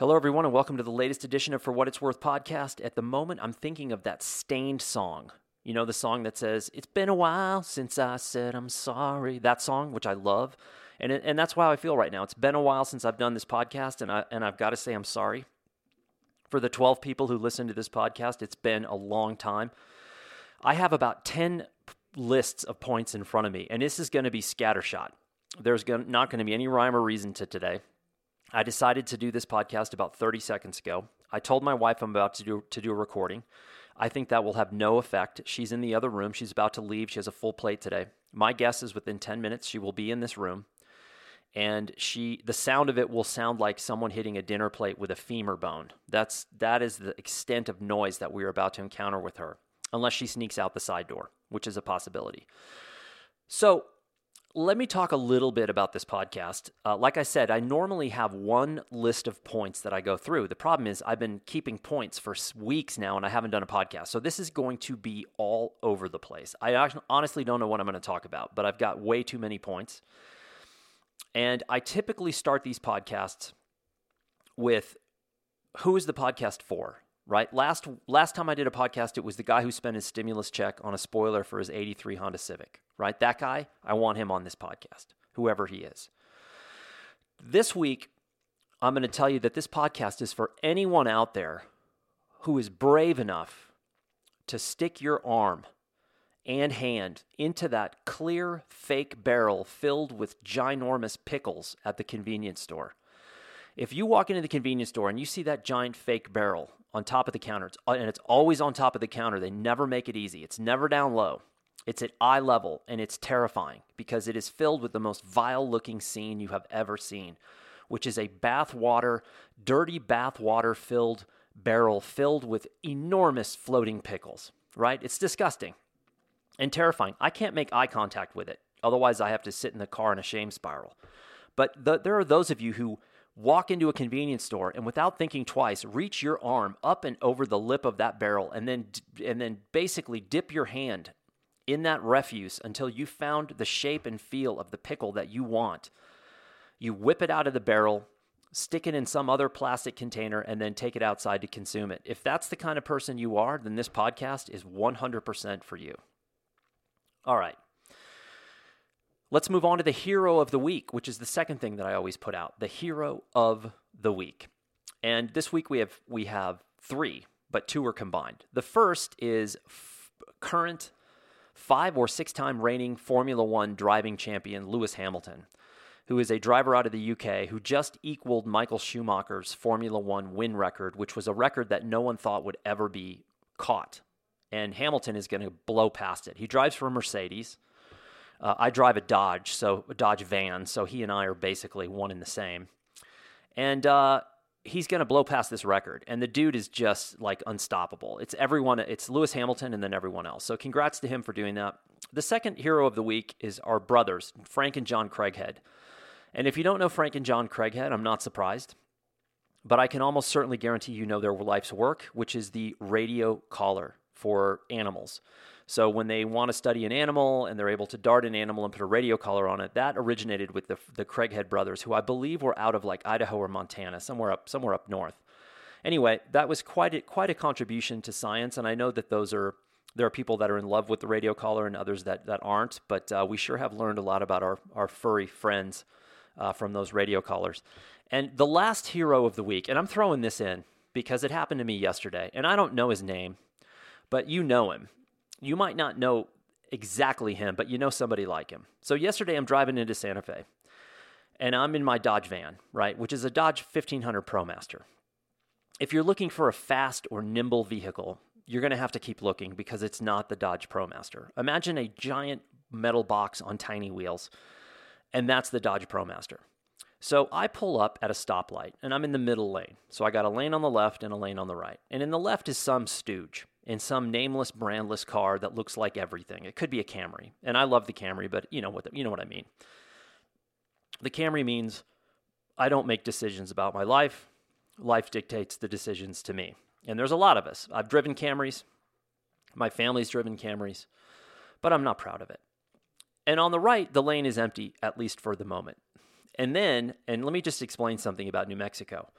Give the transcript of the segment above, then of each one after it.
Hello, everyone, and welcome to the latest edition of For What It's Worth podcast. At the moment, I'm thinking of that Staind song. You know, the song that says, It's been a while since I said I'm sorry. That song, which I love. And, it, and that's how I feel right now. It's been a while since I've done this podcast, and, I, and I've got to say I'm sorry. For the 12 people who listen to this podcast, it's been a long time. I have about 10 lists of points in front of me, and this is going to be scattershot. There's not going to be any rhyme or reason to today. I decided to do this podcast about 30 seconds ago. I told my wife I'm about to do, to do a recording. I think that will have no effect. She's in the other room. She's about to leave. She has a full plate today. My guess is within 10 minutes she will be in this room and she the sound of it will sound like someone hitting a dinner plate with a femur bone. That's that is the extent of noise that we are about to encounter with her unless she sneaks out the side door, which is a possibility. So, let me talk a little bit about this podcast. Uh, like I said, I normally have one list of points that I go through. The problem is, I've been keeping points for weeks now and I haven't done a podcast. So this is going to be all over the place. I honestly don't know what I'm going to talk about, but I've got way too many points. And I typically start these podcasts with who is the podcast for? Right? Last last time I did a podcast, it was the guy who spent his stimulus check on a spoiler for his 83 Honda Civic right? That guy, I want him on this podcast, whoever he is. This week, I'm going to tell you that this podcast is for anyone out there who is brave enough to stick your arm and hand into that clear fake barrel filled with ginormous pickles at the convenience store. If you walk into the convenience store and you see that giant fake barrel on top of the counter, uh, and it's always on top of the counter, they never make it easy. It's never down low. It's at eye level and it's terrifying because it is filled with the most vile looking scene you have ever seen, which is a bathwater, dirty bathwater filled barrel filled with enormous floating pickles, right? It's disgusting and terrifying. I can't make eye contact with it. Otherwise, I have to sit in the car in a shame spiral. But the, there are those of you who walk into a convenience store and without thinking twice reach your arm up and over the lip of that barrel and then and then basically dip your hand in that refuse until you found the shape and feel of the pickle that you want. You whip it out of the barrel, stick it in some other plastic container, and then take it outside to consume it. If that's the kind of person you are, then this podcast is 100% for you. All right. Let's move on to the hero of the week, which is the second thing that I always put out, the hero of the week. And this week we have we have 3, but two are combined. The first is f- current five or six time reigning Formula One driving champion Lewis Hamilton, who is a driver out of the UK who just equaled Michael Schumacher's Formula One win record, which was a record that no one thought would ever be caught. And Hamilton is going to blow past it. He drives for Mercedes. Uh, I drive a Dodge, so a Dodge van, so he and I are basically one in the same. And uh, he's going to blow past this record and the dude is just like unstoppable. It's everyone it's lewis hamilton and then everyone else. So congrats to him for doing that. The second hero of the week is our brothers frank and john craighead. And if you don't know frank and john craighead i'm not surprised but i can almost certainly guarantee you know their life's work which is the radio collar for animals so when they want to study an animal and they're able to dart an animal and put a radio collar on it, that originated with the the Craighead brothers, who I believe were out of like Idaho or Montana, somewhere up somewhere up north. Anyway, that was quite a, quite a contribution to science, and I know that those are there are people that are in love with the radio collar and others that that aren't. But uh, we sure have learned a lot about our our furry friends uh, from those radio collars. And the last hero of the week, and I'm throwing this in because it happened to me yesterday, and I don't know his name, but you know him you might not know exactly him, but you know somebody like him. So yesterday I'm driving into Santa Fe and I'm in my Dodge van, right, which is a Dodge 1500 ProMaster. If you're looking for a fast or nimble vehicle, you're going to have to keep looking because it's not the Dodge ProMaster. Imagine a giant metal box on tiny wheels, and that's the Dodge ProMaster. So I pull up at a stoplight and I'm in the middle lane. So I got a lane on the left and a lane on the right. And in the left is some stooge in some nameless brandless car that looks like everything. It could be a Camry. And I love the Camry, but you know what the, you know what I mean. The Camry means I don't make decisions about my life. Life dictates the decisions to me. And there's a lot of us. I've driven Camrys. My family's driven Camrys, but I'm not proud of it. And on the right, the lane is empty, at least for the moment. And then, and let me just explain something about New Mexico.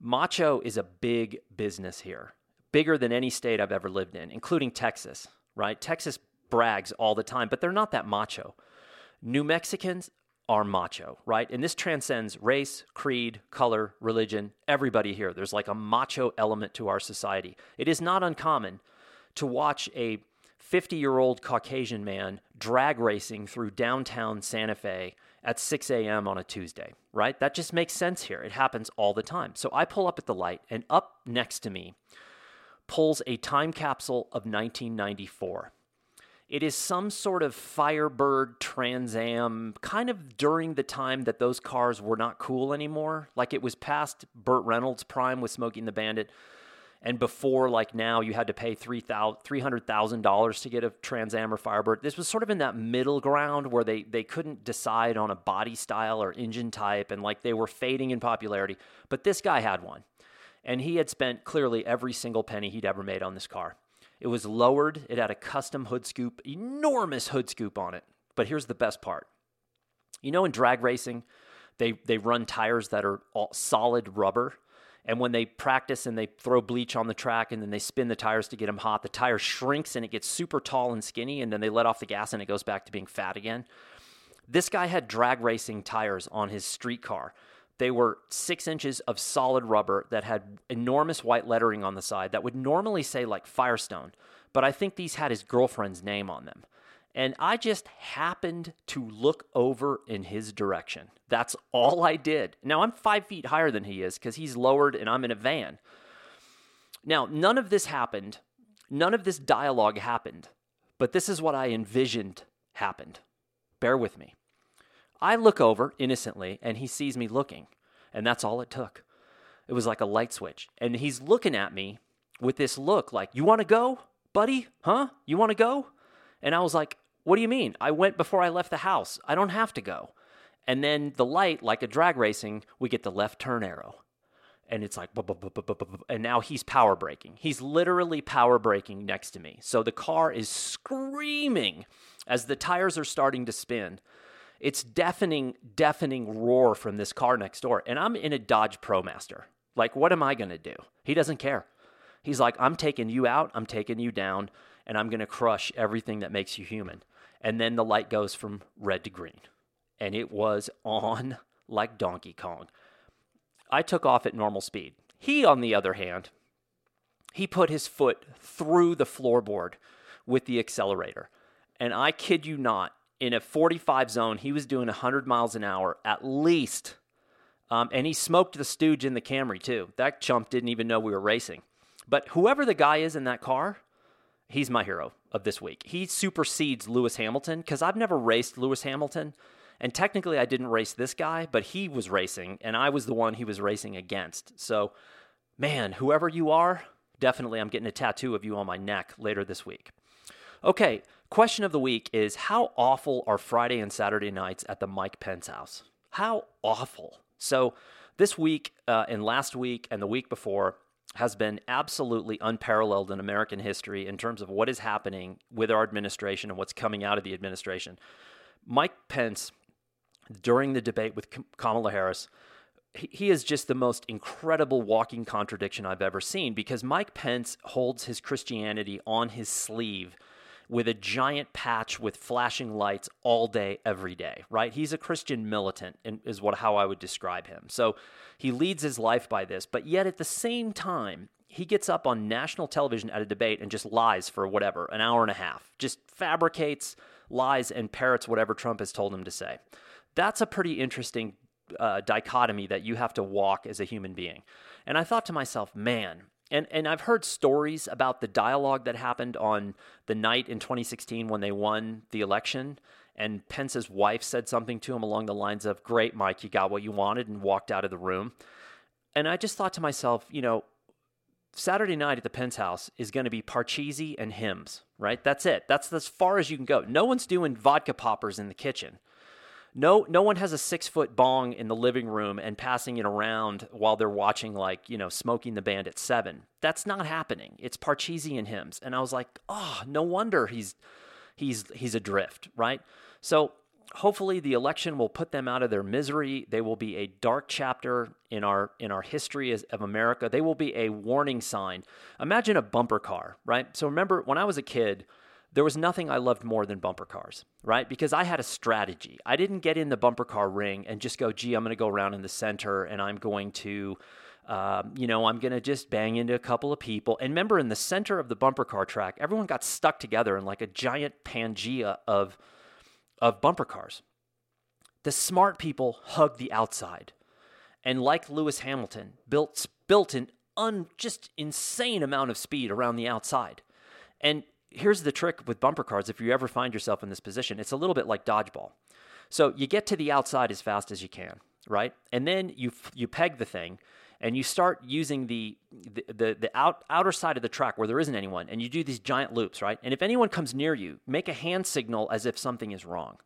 Macho is a big business here, bigger than any state I've ever lived in, including Texas, right? Texas brags all the time, but they're not that macho. New Mexicans are macho, right? And this transcends race, creed, color, religion, everybody here. There's like a macho element to our society. It is not uncommon to watch a 50 year old Caucasian man drag racing through downtown Santa Fe at 6 a.m. on a Tuesday, right? That just makes sense here. It happens all the time. So I pull up at the light, and up next to me pulls a time capsule of 1994. It is some sort of Firebird Trans Am, kind of during the time that those cars were not cool anymore. Like it was past Burt Reynolds' prime with Smokey and the Bandit. And before, like now, you had to pay $300,000 to get a Trans Am or Firebird. This was sort of in that middle ground where they, they couldn't decide on a body style or engine type, and like they were fading in popularity. But this guy had one. And he had spent clearly every single penny he'd ever made on this car. It was lowered. It had a custom hood scoop, enormous hood scoop on it. But here's the best part. You know, in drag racing, they they run tires that are solid rubber, and when they practice and they throw bleach on the track and then they spin the tires to get them hot, the tire shrinks and it gets super tall and skinny, and then they let off the gas and it goes back to being fat again. This guy had drag racing tires on his street car. They were six inches of solid rubber that had enormous white lettering on the side that would normally say like Firestone, but I think these had his girlfriend's name on them. And I just happened to look over in his direction. That's all I did. Now I'm five feet higher than he is because he's lowered and I'm in a van. Now, none of this happened. None of this dialogue happened. But this is what I envisioned happened. Bear with me. I look over innocently and he sees me looking. And that's all it took. It was like a light switch. And he's looking at me with this look like, You want to go, buddy? Huh? You want to go? And I was like, What do you mean? I went before I left the house. I don't have to go. And then the light, like a drag racing, we get the left turn arrow. And it's like, and now he's power braking. He's literally power braking next to me. So the car is screaming as the tires are starting to spin. It's deafening, deafening roar from this car next door. And I'm in a Dodge ProMaster. Like, what am I going to do? He doesn't care. He's like, I'm taking you out, I'm taking you down, and I'm going to crush everything that makes you human. And then the light goes from red to green. And it was on like Donkey Kong. I took off at normal speed. He, on the other hand, he put his foot through the floorboard with the accelerator. And I kid you not, in a 45 zone, he was doing 100 miles an hour at least. Um, and he smoked the stooge in the Camry too. That chump didn't even know we were racing. But whoever the guy is in that car, he's my hero of this week. He supersedes Lewis Hamilton because I've never raced Lewis Hamilton. And technically, I didn't race this guy, but he was racing, and I was the one he was racing against. So, man, whoever you are, definitely I'm getting a tattoo of you on my neck later this week. Okay, question of the week is how awful are Friday and Saturday nights at the Mike Pence house? How awful. So, this week uh, and last week and the week before has been absolutely unparalleled in American history in terms of what is happening with our administration and what's coming out of the administration. Mike Pence, during the debate with Kamala Harris, he is just the most incredible walking contradiction I've ever seen because Mike Pence holds his Christianity on his sleeve with a giant patch with flashing lights all day, every day, right? He's a Christian militant, is what how I would describe him. So he leads his life by this, but yet at the same time, he gets up on national television at a debate and just lies for whatever, an hour and a half, just fabricates lies and parrots whatever Trump has told him to say. That's a pretty interesting uh, dichotomy that you have to walk as a human being. And I thought to myself, man, and and I've heard stories about the dialogue that happened on the night in 2016 when they won the election and Pence's wife said something to him along the lines of great Mike you got what you wanted and walked out of the room. And I just thought to myself you know Saturday night at the Pence house is going to be Parcheesi and hymns right? That's it. That's as far as you can go. No one's doing vodka poppers in the kitchen no no one has a six foot bong in the living room and passing it around while they're watching like you know smoking the band at seven that's not happening it's parcheesi and hymns and i was like oh no wonder he's he's he's adrift right so hopefully the election will put them out of their misery. They will be a dark chapter in our in our history as, of America. They will be a warning sign. Imagine a bumper car, right? So remember when I was a kid, there was nothing I loved more than bumper cars, right? Because I had a strategy. I didn't get in the bumper car ring and just go, gee, I'm going to go around in the center and I'm going to, um, you know, I'm going to just bang into a couple of people. And remember, in the center of the bumper car track, everyone got stuck together in like a giant Pangea of, of bumper cars. The smart people hugged the outside. And like Lewis Hamilton, built, built an un, just insane amount of speed around the outside. And here's the trick with bumper cars if you ever find yourself in this position it's a little bit like dodgeball. So you get to the outside as fast as you can right? And then you you peg the thing and you start using the the, the, the out, outer side of the track where there isn't anyone and you do these giant loops right? And if anyone comes near you make a hand signal as if something is wrong.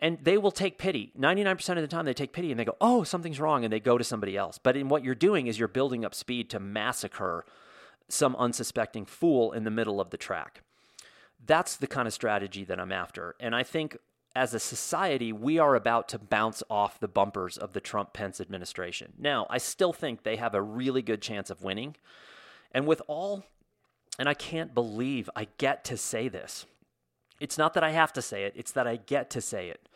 And they will take pity. 99% of the time they take pity and they go oh something's wrong and they go to somebody else. But in what you're doing is you're building up speed to massacre some unsuspecting fool in the middle of the track. That's the kind of strategy that I'm after. And I think as a society, we are about to bounce off the bumpers of the Trump Pence administration. Now, I still think they have a really good chance of winning. And with all, and I can't believe I get to say this. It's not that I have to say it, it's that I get to say it.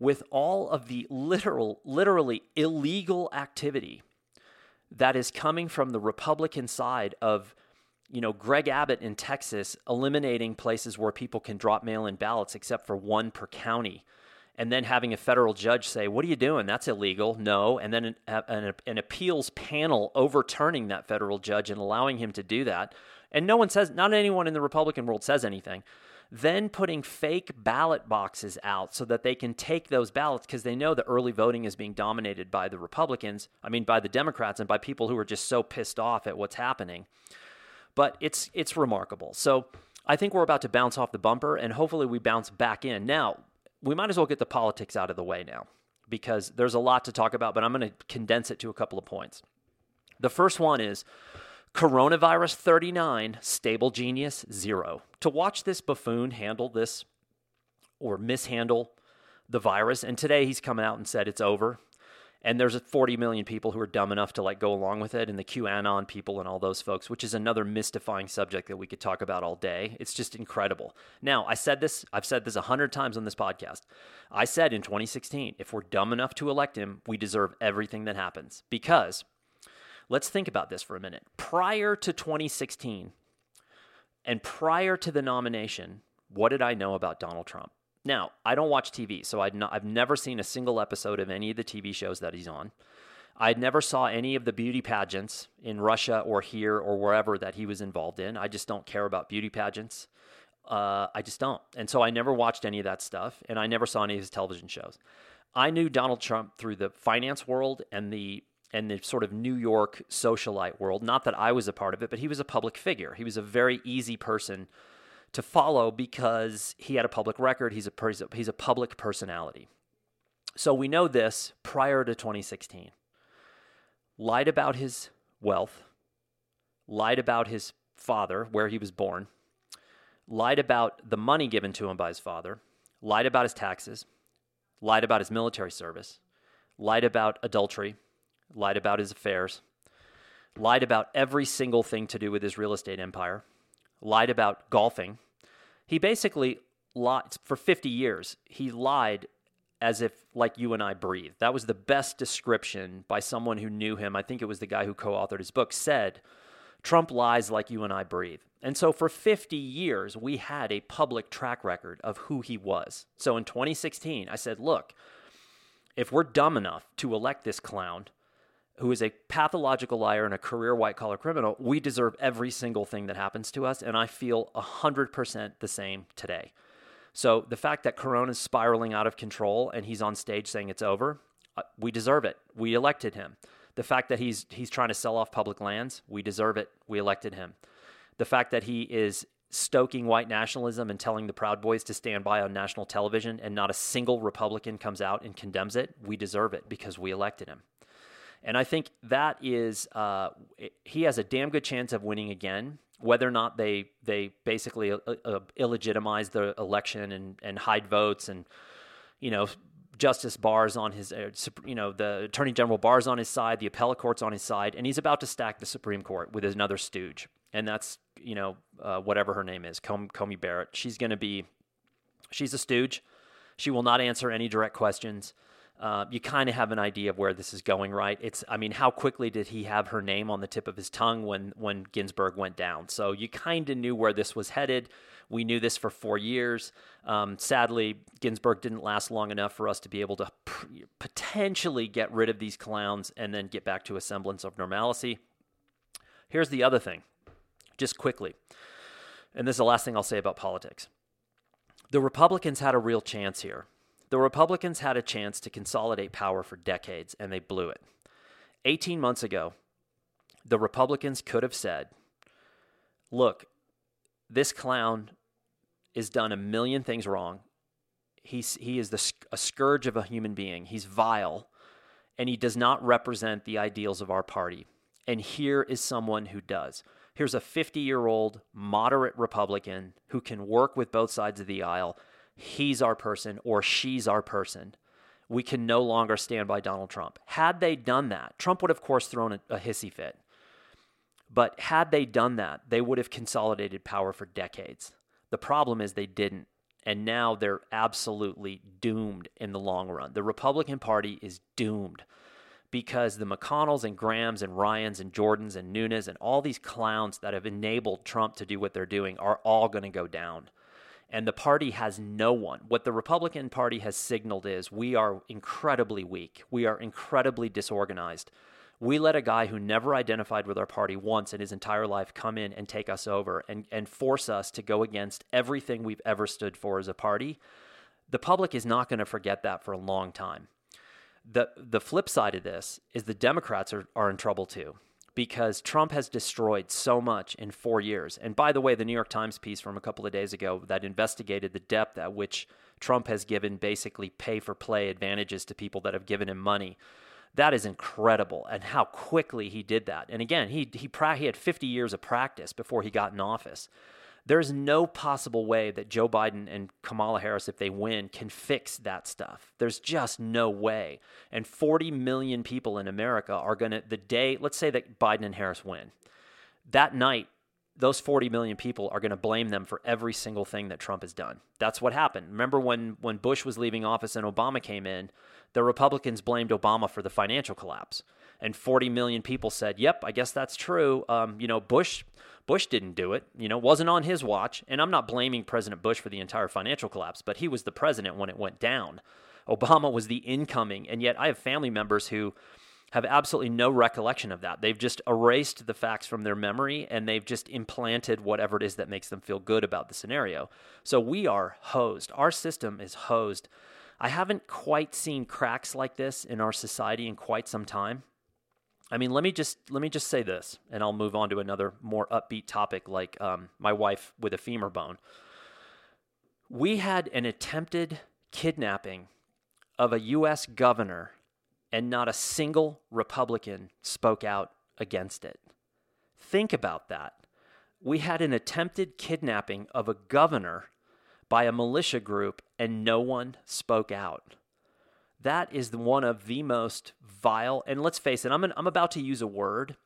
With all of the literal, literally illegal activity that is coming from the Republican side of, you know, Greg Abbott in Texas eliminating places where people can drop mail in ballots except for one per county. And then having a federal judge say, What are you doing? That's illegal. No. And then an, an, an appeals panel overturning that federal judge and allowing him to do that. And no one says, not anyone in the Republican world says anything then putting fake ballot boxes out so that they can take those ballots because they know the early voting is being dominated by the Republicans, I mean by the Democrats and by people who are just so pissed off at what's happening. But it's it's remarkable. So I think we're about to bounce off the bumper and hopefully we bounce back in. Now, we might as well get the politics out of the way now because there's a lot to talk about, but I'm going to condense it to a couple of points. The first one is Coronavirus 39, stable genius 0. To watch this buffoon handle this or mishandle the virus, and today he's come out and said it's over. And there's 40 million people who are dumb enough to like go along with it, and the QAnon people and all those folks, which is another mystifying subject that we could talk about all day. It's just incredible. Now, I said this, I've said this a hundred times on this podcast. I said in 2016, if we're dumb enough to elect him, we deserve everything that happens because Let's think about this for a minute. Prior to 2016 and prior to the nomination, what did I know about Donald Trump? Now, I don't watch TV, so i have never seen a single episode of any of the TV shows that he's on. I never saw any of the beauty pageants in Russia or here or wherever that he was involved in. I just don't care about beauty pageants. Uh, I just don't. And so I never watched any of that stuff, and I never saw any of his television shows. I knew Donald Trump through the finance world and the and the sort of New York socialite world. Not that I was a part of it, but he was a public figure. He was a very easy person to follow because he had a public record. He's a he's a public personality. So we know this prior to 2016. Lied about his wealth, lied about his father, where he was born, lied about the money given to him by his father, lied about his taxes, lied about his military service, lied about adultery, lied about his affairs, lied about every single thing to do with his real estate empire, lied about golfing. He basically lied for 50 years. He lied as if like you and I breathe. That was the best description by someone who knew him. I think it was the guy who co-authored his book said Trump lies like you and I breathe. And so for 50 years we had a public track record of who he was. So in 2016 I said, "Look, if we're dumb enough to elect this clown, who is a pathological liar and a career white collar criminal, we deserve every single thing that happens to us. And I feel 100% the same today. So the fact that Corona is spiraling out of control and he's on stage saying it's over, uh, we deserve it. We elected him. The fact that he's he's trying to sell off public lands, we deserve it. We elected him. The fact that he is stoking white nationalism and telling the Proud Boys to stand by on national television and not a single Republican comes out and condemns it, we deserve it because we elected him. And I think that is, uh, he has a damn good chance of winning again. Whether or not they they basically uh, uh, illegitimize the election and, and hide votes and you know, Justice Barr's on his, uh, you know, the Attorney General Barr's on his side, the appellate court's on his side, and he's about to stack the Supreme Court with another stooge, and that's you know uh, whatever her name is, Com- Coney Barrett. She's going to be, she's a stooge. She will not answer any direct questions. Uh, you kind of have an idea of where this is going, right? It's, I mean, how quickly did he have her name on the tip of his tongue when when Ginsburg went down? So you kind of knew where this was headed. We knew this for four years. Um, sadly, Ginsburg didn't last long enough for us to be able to potentially get rid of these clowns and then get back to a semblance of normalcy. Here's the other thing, just quickly, and this is the last thing I'll say about politics. The Republicans had a real chance here. The Republicans had a chance to consolidate power for decades, and they blew it. 18 months ago, the Republicans could have said, look, this clown has done a million things wrong. He's, he is the, a scourge of a human being. He's vile, and he does not represent the ideals of our party. And here is someone who does. Here's a 50 year old moderate Republican who can work with both sides of the aisle. He's our person or she's our person. We can no longer stand by Donald Trump. Had they done that, Trump would, of course, thrown a, a hissy fit. But had they done that, they would have consolidated power for decades. The problem is they didn't. And now they're absolutely doomed in the long run. The Republican Party is doomed because the McConnells and Grahams and Ryans and Jordans and Nunes and all these clowns that have enabled Trump to do what they're doing are all going to go down. And the party has no one. What the Republican Party has signaled is we are incredibly weak. We are incredibly disorganized. We let a guy who never identified with our party once in his entire life come in and take us over and, and force us to go against everything we've ever stood for as a party. The public is not going to forget that for a long time. The, the flip side of this is the Democrats are, are in trouble too because Trump has destroyed so much in four years. And by the way, the New York Times piece from a couple of days ago that investigated the depth at which Trump has given basically pay for play advantages to people that have given him money that is incredible, and how quickly he did that. And again, he he pra- he had 50 years of practice before he got in office. There's no possible way that Joe Biden and Kamala Harris, if they win, can fix that stuff. There's just no way. And 40 million people in America are going to, the day, let's say that Biden and Harris win, that night, those 40 million people are going to blame them for every single thing that Trump has done. That's what happened. Remember when, when Bush was leaving office and Obama came in, the Republicans blamed Obama for the financial collapse. And 40 million people said, "Yep, I guess that's true." Um, you know, Bush Bush didn't do it. You know, wasn't on his watch. And I'm not blaming President Bush for the entire financial collapse, but he was the president when it went down. Obama was the incoming, and yet I have family members who have absolutely no recollection of that. They've just erased the facts from their memory and they've just implanted whatever it is that makes them feel good about the scenario. So we are hosed. Our system is hosed I haven't quite seen cracks like this in our society in quite some time. I mean, let me just let me just say this, and I'll move on to another more upbeat topic, like um, my wife with a femur bone. We had an attempted kidnapping of a U.S. governor, and not a single Republican spoke out against it. Think about that. We had an attempted kidnapping of a governor by a militia group and no one spoke out. That is one of the most vile, and let's face it, I'm, an, I'm about to use a word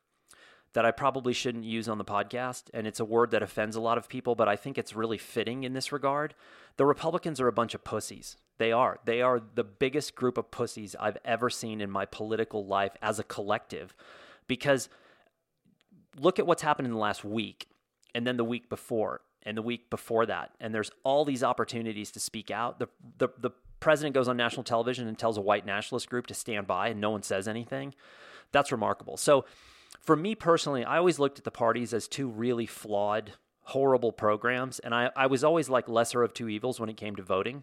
that I probably shouldn't use on the podcast, and it's a word that offends a lot of people, but I think it's really fitting in this regard. The Republicans are a bunch of pussies. They are. They are the biggest group of pussies I've ever seen in my political life as a collective. Because look at what's happened in the last week and then the week before and the week before that. And there's all these opportunities to speak out. The, the, the president goes on national television and tells a white nationalist group to stand by, and no one says anything. That's remarkable. So, for me personally, I always looked at the parties as two really flawed, horrible programs. And I, I was always like lesser of two evils when it came to voting.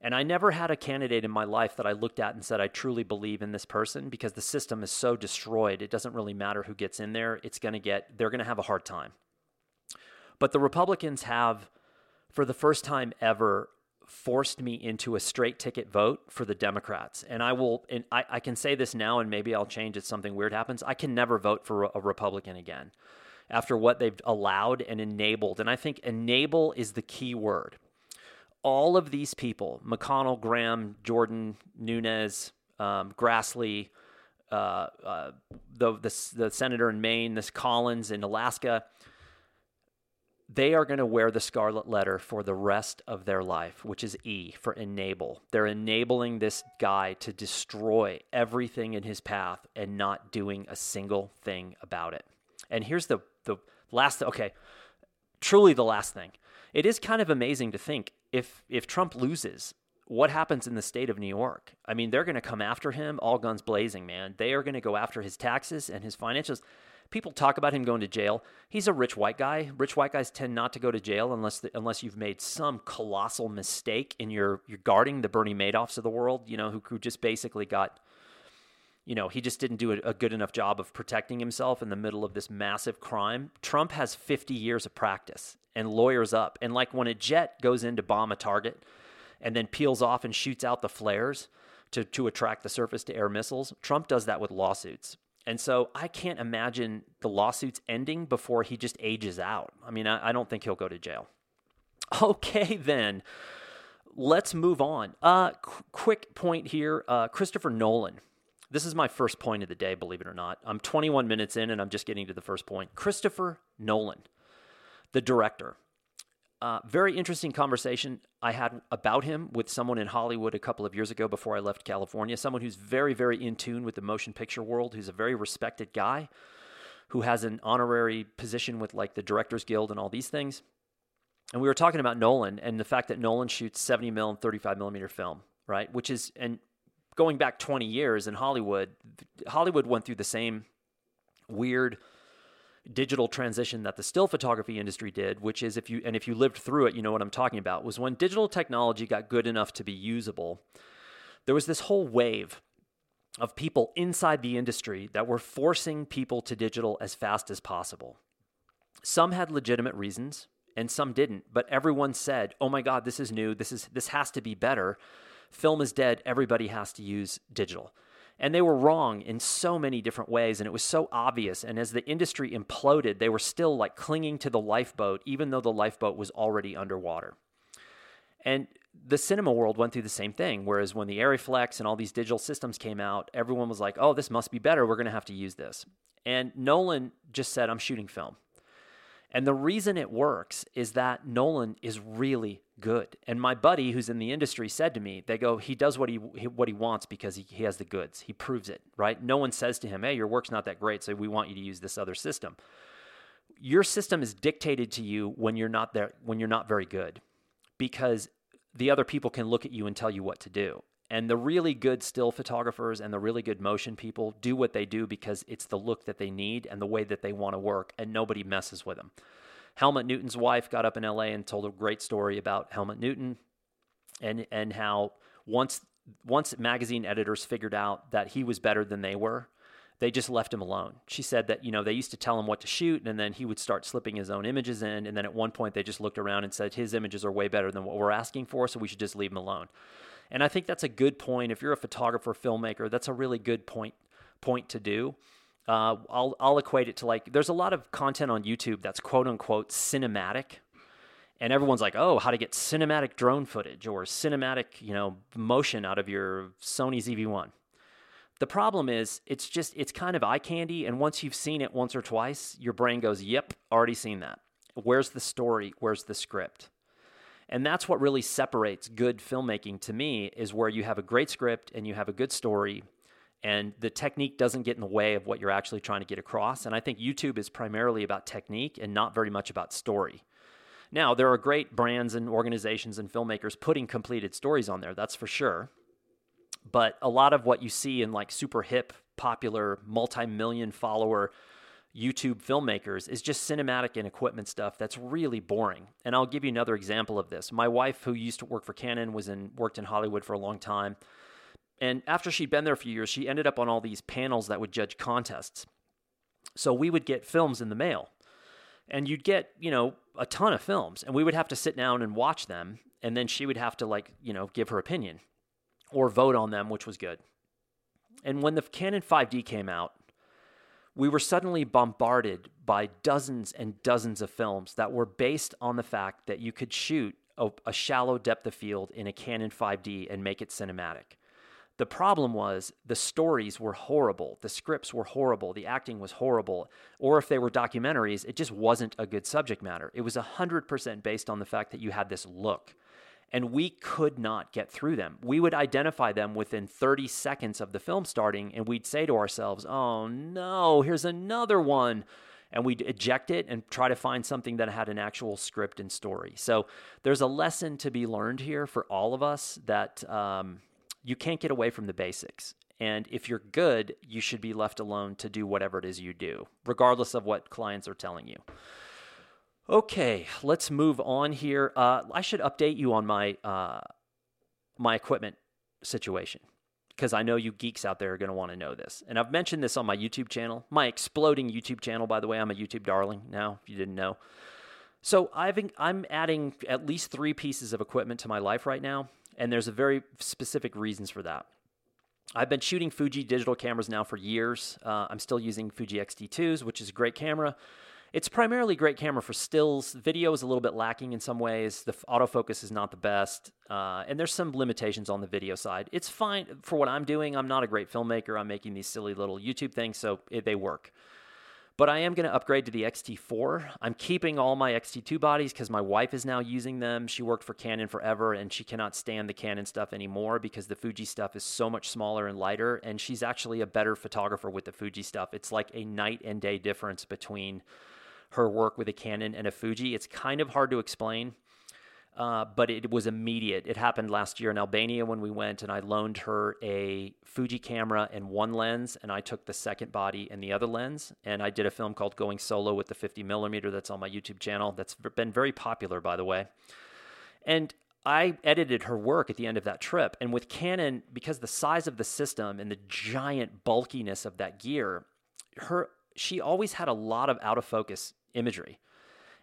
And I never had a candidate in my life that I looked at and said, I truly believe in this person because the system is so destroyed. It doesn't really matter who gets in there. It's going to get, they're going to have a hard time. But the Republicans have, for the first time ever, forced me into a straight ticket vote for the Democrats. And I will, and I, I can say this now, and maybe I'll change if something weird happens. I can never vote for a Republican again after what they've allowed and enabled. And I think enable is the key word. all of these people McConnell, Graham, Jordan, Nunes, um, Grassley, uh, uh, the, the, the senator in Maine, this Collins in Alaska they are going to wear the scarlet letter for the rest of their life, which is E for enable. They're enabling this guy to destroy everything in his path and not doing a single thing about it. And here's the the last okay, truly the last thing. It is kind of amazing to think if if Trump loses, what happens in the state of New York? I mean, they're going to come after him all guns blazing, man. They are going to go after his taxes and his financials people talk about him going to jail. He's a rich white guy. Rich white guys tend not to go to jail unless the, unless you've made some colossal mistake in your you're guarding the Bernie Madoffs of the world, you know, who, who just basically got you know, he just didn't do a, a good enough job of protecting himself in the middle of this massive crime. Trump has 50 years of practice and lawyers up. And like when a jet goes in to bomb a target and then peels off and shoots out the flares to, to attract the surface to air missiles, Trump does that with lawsuits. And so I can't imagine the lawsuits ending before he just ages out. I mean, I, I don't think he'll go to jail. Okay, then. Let's move on. Uh, qu- quick point here uh, Christopher Nolan. This is my first point of the day, believe it or not. I'm 21 minutes in and I'm just getting to the first point. Christopher Nolan, the director. Uh, very interesting conversation I had about him with someone in Hollywood a couple of years ago before I left California. Someone who's very, very in tune with the motion picture world, who's a very respected guy, who has an honorary position with like the Directors Guild and all these things. And we were talking about Nolan and the fact that Nolan shoots 70 mil and 35 millimeter film, right? Which is, and going back 20 years in Hollywood, Hollywood went through the same weird digital transition that the still photography industry did, which is if you and if you lived through it, you know what I'm talking about, was when digital technology got good enough to be usable. There was this whole wave of people inside the industry that were forcing people to digital as fast as possible. Some had legitimate reasons and some didn't, but everyone said, "Oh my god, this is new. This is this has to be better. Film is dead. Everybody has to use digital." And they were wrong in so many different ways, and it was so obvious. And as the industry imploded, they were still like clinging to the lifeboat, even though the lifeboat was already underwater. And the cinema world went through the same thing. Whereas when the Arriflex and all these digital systems came out, everyone was like, oh, this must be better. We're going to have to use this. And Nolan just said, I'm shooting film. And the reason it works is that Nolan is really good. And my buddy who's in the industry said to me, they go, he does what he what he wants because he, he has the goods. He proves it, right? No one says to him, hey, your work's not that great, so we want you to use this other system. Your system is dictated to you when you're not there when you're not very good because the other people can look at you and tell you what to do. And the really good still photographers and the really good motion people do what they do because it's the look that they need and the way that they want to work, and nobody messes with them. Helmut Newton's wife got up in LA and told a great story about Helmut Newton and and how once once magazine editors figured out that he was better than they were, they just left him alone. She said that, you know, they used to tell him what to shoot and then he would start slipping his own images in. And then at one point they just looked around and said, his images are way better than what we're asking for, so we should just leave him alone. And I think that's a good point. If you're a photographer, filmmaker, that's a really good point point to do. Uh, I'll I'll equate it to like there's a lot of content on YouTube that's quote unquote cinematic, and everyone's like, oh, how to get cinematic drone footage or cinematic you know motion out of your Sony ZV-1. The problem is it's just it's kind of eye candy, and once you've seen it once or twice, your brain goes, yep, already seen that. Where's the story? Where's the script? And that's what really separates good filmmaking to me is where you have a great script and you have a good story and the technique doesn't get in the way of what you're actually trying to get across. And I think YouTube is primarily about technique and not very much about story. Now, there are great brands and organizations and filmmakers putting completed stories on there, that's for sure. But a lot of what you see in like super hip, popular, multi million follower YouTube filmmakers is just cinematic and equipment stuff that's really boring. And I'll give you another example of this. My wife, who used to work for Canon, was in worked in Hollywood for a long time. And after she'd been there for years, she ended up on all these panels that would judge contests. So we would get films in the mail. And you'd get, you know, a ton of films. And we would have to sit down and watch them. And then she would have to, like, you know, give her opinion or vote on them, which was good. And when the Canon 5D came out, we were suddenly bombarded by dozens and dozens of films that were based on the fact that you could shoot a, a shallow depth of field in a Canon 5D and make it cinematic. The problem was the stories were horrible, the scripts were horrible, the acting was horrible, or if they were documentaries, it just wasn't a good subject matter. It was 100% based on the fact that you had this look. And we could not get through them. We would identify them within 30 seconds of the film starting, and we'd say to ourselves, oh no, here's another one and we'd eject it and try to find something that had an actual script and story. So there's a lesson to be learned here for all of us that um, you can't get away from the basics. And if you're good, you should be left alone to do whatever it is you do, regardless of what clients are telling you. Okay, let's move on here. Uh, I should update you on my uh, my equipment situation because I know you geeks out there are going to want to know this. And I've mentioned this on my YouTube channel, my exploding YouTube channel, by the way. I'm a YouTube darling now, if you didn't know. So I've, I'm adding at least three pieces of equipment to my life right now, and there's a very specific reasons for that. I've been shooting Fuji digital cameras now for years. Uh, I'm still using Fuji X-T2s, which is a great camera. It's primarily a great camera for stills. Video is a little bit lacking in some ways. The autofocus is not the best, uh, and there's some limitations on the video side. It's fine for what I'm doing. I'm not a great filmmaker. I'm making these silly little YouTube things, so it, they work. But I am going to upgrade to the X-T4. I'm keeping all my X-T2 bodies because my wife is now using them. She worked for Canon forever and she cannot stand the Canon stuff anymore because the Fuji stuff is so much smaller and lighter. And she's actually a better photographer with the Fuji stuff. It's like a night and day difference between her work with a Canon and a Fuji. It's kind of hard to explain, uh, but it was immediate. It happened last year in Albania when we went, and I loaned her a Fuji camera and one lens, and I took the second body and the other lens. And I did a film called Going Solo with the 50 millimeter that's on my YouTube channel. That's been very popular, by the way. And I edited her work at the end of that trip. And with Canon, because the size of the system and the giant bulkiness of that gear, her she always had a lot of out of focus imagery.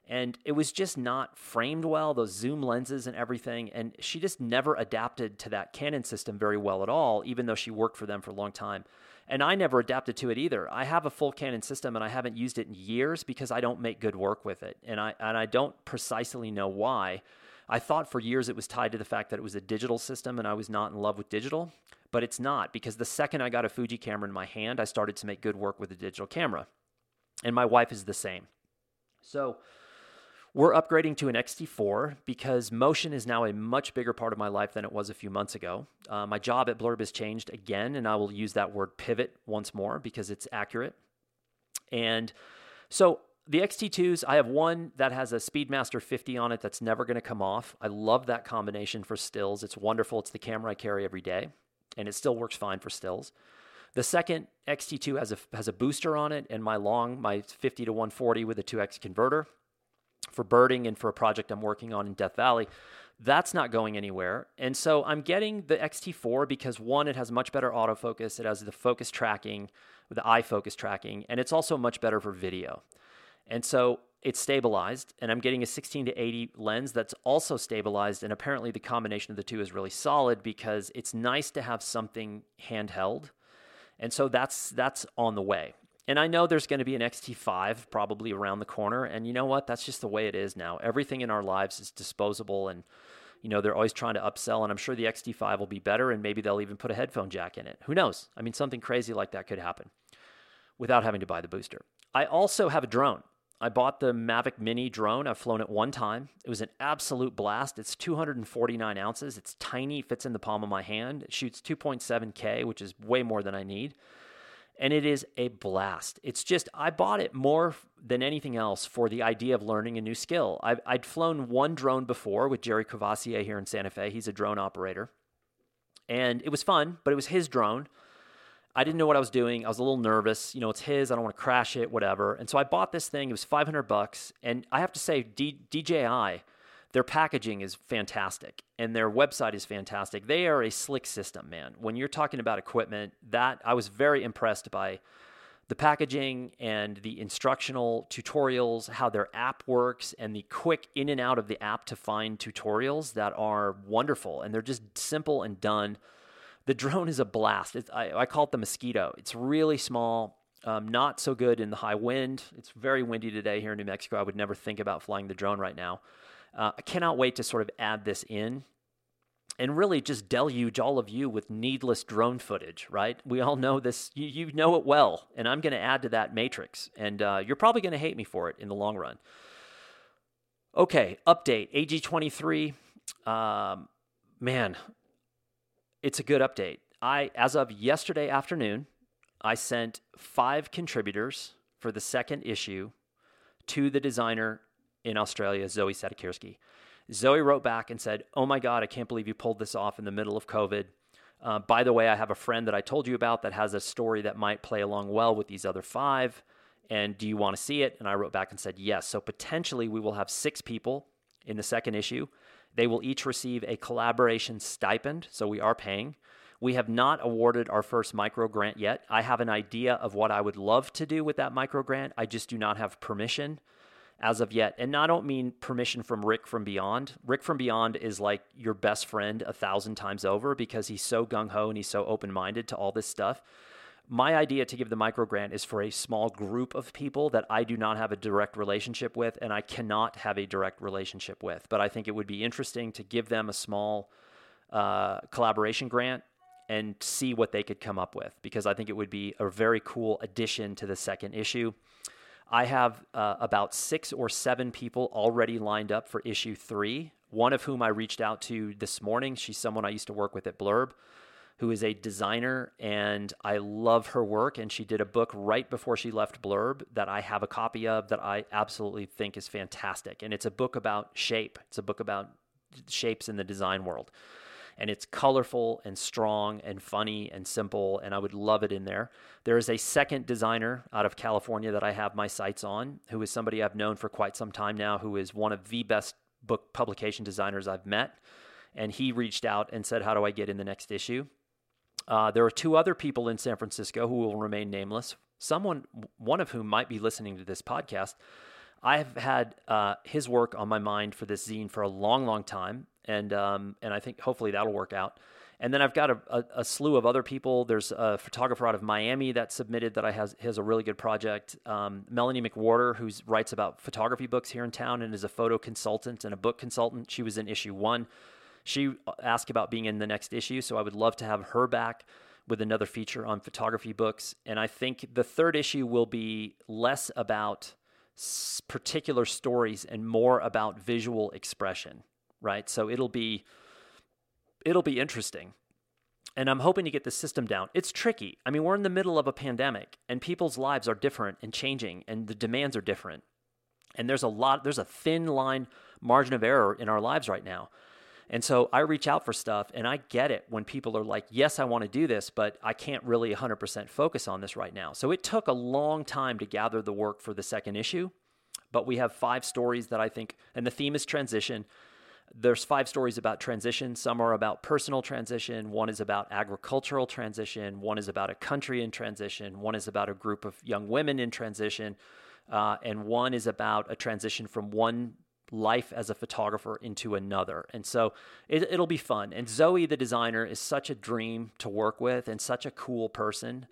And it was just not framed well, those zoom lenses and everything. And she just never adapted to that Canon system very well at all, even though she worked for them for a long time. And I never adapted to it either. I have a full Canon system and I haven't used it in years because I don't make good work with it. And I, and I don't precisely know why. I thought for years it was tied to the fact that it was a digital system and I was not in love with digital, but it's not because the second I got a Fuji camera in my hand, I started to make good work with a digital camera. And my wife is the same. So we're upgrading to an X-T4 because motion is now a much bigger part of my life than it was a few months ago. Uh, my job at Blurb has changed again, and I will use that word pivot once more because it's accurate. And so the X-T2s, I have one that has a Speedmaster 50 on it that's never going to come off. I love that combination for stills. It's wonderful. It's the camera I carry every day, and it still works fine for stills. The second X-T2 has a has a booster on it, and my long, my 50 to 140 with a 2x converter for birding and for a project I'm working on in Death Valley. That's not going anywhere. And so I'm getting the X-T4 because one, it has much better autofocus. It has the focus tracking, the eye focus tracking, and it's also much better for video. And so it's stabilized, and I'm getting a 16 to 80 lens that's also stabilized. And apparently, the combination of the two is really solid because it's nice to have something handheld and so that's that's on the way. And I know there's going to be an X-T5 probably around the corner. And you know what? That's just the way it is now. Everything in our lives is disposable and you know, they're always trying to upsell and I'm sure the X-T5 will be better and maybe they'll even put a headphone jack in it. Who knows? I mean, something crazy like that could happen without having to buy the booster. I also have a drone. I bought the Mavic Mini drone. I've flown it one time. It was an absolute blast. It's 249 ounces. It's tiny, fits in the palm of my hand. It shoots 2.7K, which is way more than I need. And it is a blast. It's just, I bought it more than anything else for the idea of learning a new skill. i would flown one drone before with Jerry Cavassier here in Santa Fe. He's a drone operator. And it was fun, but it was his drone. I didn't know what I was doing. I was a little nervous. You know, it's his. I don't want to crash it, whatever. And so I bought this thing. It was 500 bucks. And I have to say, D- DJI, their packaging is fantastic and their website is fantastic. They are a slick system, man. When you're talking about equipment, that I was very impressed by the packaging and the instructional tutorials, how their app works, and the quick in and out of the app to find tutorials that are wonderful. And they're just simple and done. The drone is a blast. I, I, call it the mosquito. It's really small, um, not so good in the high wind. It's very windy today here in New Mexico. I would never think about flying the drone right now. Uh, I cannot wait to sort of add this in and really just deluge all of you with needless drone footage, right? We all know this, you, you know it well, and I'm going to add to that matrix, and uh, you're probably going to hate me for it in the long run. Okay, update AG23. Um, man, it's a good update. I, as of yesterday afternoon, I sent five contributors for the second issue to the designer in Australia, Zoe Sadikirski. Zoe wrote back and said, Oh my God, I can't believe you pulled this off in the middle of COVID. Uh, by the way, I have a friend that I told you about that has a story that might play along well with these other five. And do you want to see it? And I wrote back and said, Yes. So potentially we will have six people in the second issue. They will each receive a collaboration stipend. So we are paying. We have not awarded our first micro grant yet. I have an idea of what I would love to do with that micro grant. I just do not have permission as of yet. And I don't mean permission from Rick from Beyond. Rick from Beyond is like your best friend a thousand times over because he's so gung ho and he's so open minded to all this stuff. My idea to give the micro grant is for a small group of people that I do not have a direct relationship with and I cannot have a direct relationship with. But I think it would be interesting to give them a small uh, collaboration grant and see what they could come up with because I think it would be a very cool addition to the second issue. I have uh, about six or seven people already lined up for issue three, one of whom I reached out to this morning. She's someone I used to work with at Blurb, who is a designer, and I love her work. And she did a book right before she left Blurb that I have a copy of that I absolutely think is fantastic. And it's a book about shape, it's a book about shapes in the design world and it's colorful and strong and funny and simple, and I would love it in there. There is a second designer out of California that I have my sights on, who is somebody I've known for quite some time now, who is one of the best book publication designers I've met. And he reached out and said, How do I get in the next issue? Uh, there are two other people in San Francisco who will remain nameless, someone, one of whom might be listening to this podcast. I have had uh, his work on my mind for this zine for a long, long time and um, and I think hopefully that'll work out. And then I've got a, a, a, slew of other people. There's a photographer out of Miami that submitted that I has has a really good project. Um, Melanie McWhorter, who writes about photography books here in town and is a photo consultant and a book consultant. She was in issue one. She asked about being in the next issue, so I would love to have her back with another feature on photography books. And I think the third issue will be less about particular stories and more about visual expression right? So it'll be it'll be interesting. And I'm hoping to get the system down. It's tricky. I mean, we're in the middle of a pandemic and people's lives are different and changing and the demands are different. And there's a lot there's a thin line margin of error in our lives right now. And so I reach out for stuff and I get it when people are like, yes, I want to do this, but I can't really 100% focus on this right now. So it took a long time to gather the work for the second issue, but we have five stories that I think, and the theme is transition. There's five stories about transition. Some are about personal transition. One is about agricultural transition. One is about a country in transition. One is about a group of young women in transition. Uh, and one is about a transition from one life as a photographer into another. And so it, will be fun. And Zoe, the designer, is such a dream to work with and such a cool person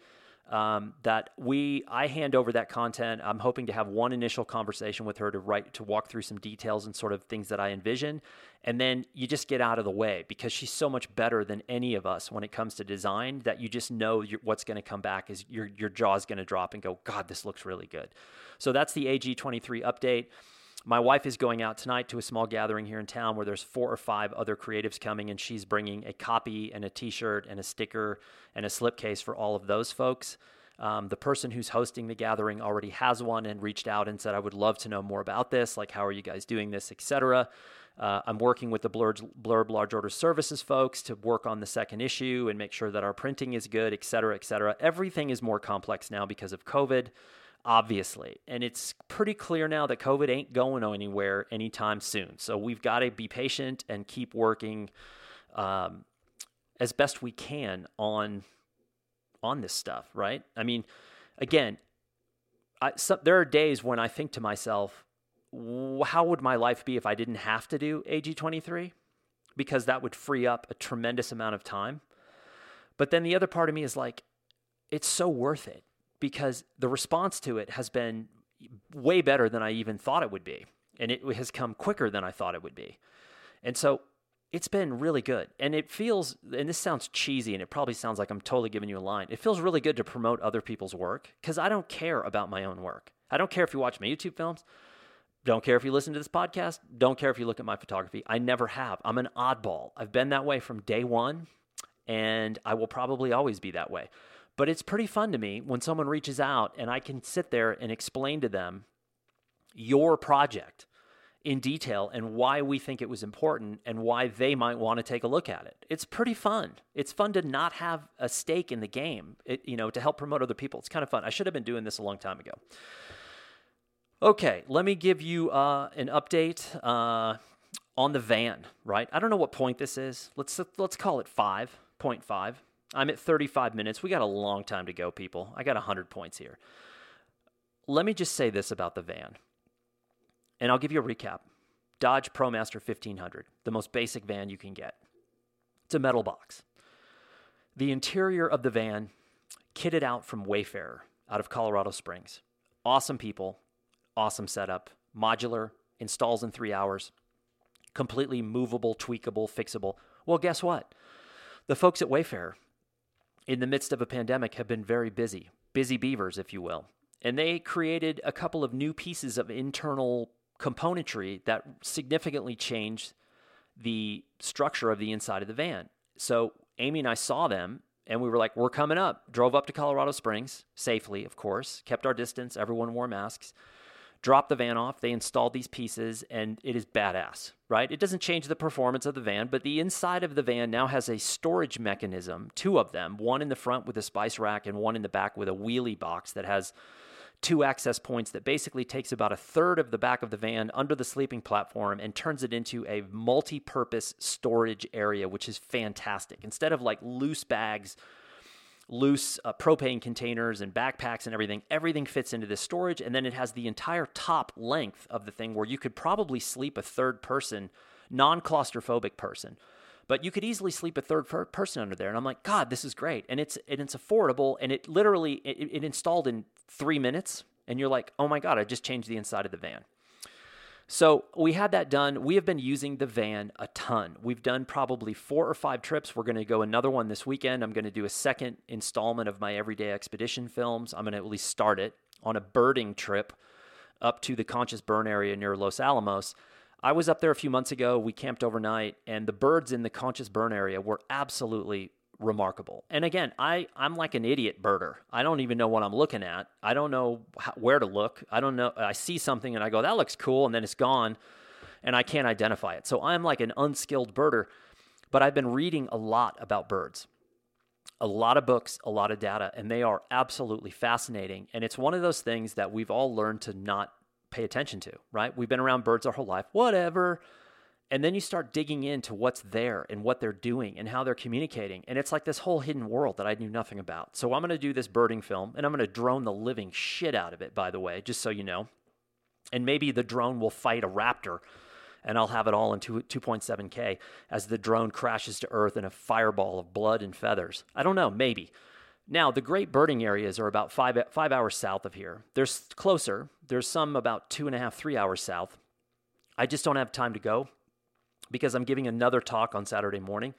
um, that we I hand over that content. I'm hoping to have one initial conversation with her to write to walk through some details and sort of things that I envision, and then you just get out of the way because she's so much better than any of us when it comes to design that you just know what's going to come back is your your jaw's going to drop and go, God, this looks really good. So that's the AG23 update. My wife is going out tonight to a small gathering here in town where there's four or five other creatives coming, and she's bringing a copy and a T-shirt and a sticker and a slipcase for all of those folks. Um, the person who's hosting the gathering already has one and reached out and said, "I would love to know more about this. Like, how are you guys doing this, etc." Uh, I'm working with the Blurb, Blurb Large Order Services folks to work on the second issue and make sure that our printing is good, et cetera, et cetera. Everything is more complex now because of COVID obviously. And it's pretty clear now that COVID ain't going anywhere anytime soon. So we've got to be patient and keep working um, as best we can on on this stuff, right? I mean, again, I, there are days when I think to myself, how would my life be if I didn't have to do AG23? Because that would free up a tremendous amount of time. But then the other part of me is like, it's so worth it because the response to it has been way better than I even thought it would be. and it has come quicker than I thought it would be. And so it's been really good. And it feels, and this sounds cheesy and it probably sounds like I'm totally giving you a line. It feels really good to promote other people's work because I don't care about my own work. I don't care if you watch my YouTube films. Don't care if you listen to this podcast. Don't care if you look at my photography. I never have. I'm an oddball. I've been that way from day one, and I will probably always be that way. But it's pretty fun to me when someone reaches out and I can sit there and explain to them your project in detail and why we think it was important and why they might want to take a look at it. It's pretty fun. It's fun to not have a stake in the game, it, you know, to help promote other people. It's kind of fun. I should have been doing this a long time ago. Okay, let me give you uh, an update uh, on the van. Right, I don't know what point this is. Let's let's call it five point five. I'm at 35 minutes. We got a long time to go, people. I got 100 points here. Let me just say this about the van, and I'll give you a recap. Dodge ProMaster 1500, the most basic van you can get. It's a metal box. The interior of the van, kitted out from Wayfarer out of Colorado Springs. Awesome people, awesome setup, modular, installs in three hours, completely movable, tweakable, fixable. Well, guess what? The folks at Wayfarer, in the midst of a pandemic, have been very busy, busy beavers, if you will. And they created a couple of new pieces of internal componentry that significantly changed the structure of the inside of the van. So Amy and I saw them and we were like, we're coming up. Drove up to Colorado Springs safely, of course, kept our distance, everyone wore masks dropped the van off. They installed these pieces, and it is badass, right? It doesn't change the performance of the van, but the inside of the van now has a storage mechanism, two of them, one in the front with a spice rack, and one in the back with a wheelie box that has two access points that basically takes about a third of the back of the van under the sleeping platform and turns it into a multi purpose storage area, which is fantastic. Instead of like loose bags, loose uh, propane containers and backpacks and everything. Everything fits into this storage. And then it has the entire top length of the thing where you could probably sleep a third person, non claustrophobic person. But you could easily sleep a third person under there, and I'm like, God, this is great, and it's and it's affordable, and it literally it, it installed in three minutes, and you're like, oh my God, I just changed the inside of the van. So we had that done. We have been using the van a ton. We've done probably four or five trips. We're going to go another one this weekend. I'm going to do a second installment of my everyday expedition films. I'm going to at least start it on a birding trip up to the Conchas Burn area near Los Alamos. I was up there a few months ago. We camped overnight, and the birds in the Conchas Burn area were absolutely remarkable. And again, I I'm like an idiot birder. I don't even know what I'm looking at. I don't know how, where to look. I don't know. I see something and I go, that looks cool, and then it's gone, and I can't identify it. So I'm like an unskilled birder. But I've been reading a lot about birds. A lot of books, a lot of data, and they are absolutely fascinating. And it's one of those things that we've all learned to not pay attention to, right? We've been around birds our whole life. Whatever and then you start digging into what's there and what they're doing and how they're communicating. And it's like this whole hidden world that I knew nothing about. So I'm going to do this birding film and I'm going to drone the living shit out of it, by the way, just so you know. And maybe the drone will fight a raptor and I'll have it all in 2, 2.7K as the drone crashes to earth in a fireball of blood and feathers. I don't know, maybe. Now, the great birding areas are about five, five hours south of here. There's closer, there's some about two and a half, three hours south. I just don't have time to go because I'm giving another talk on Saturday morning.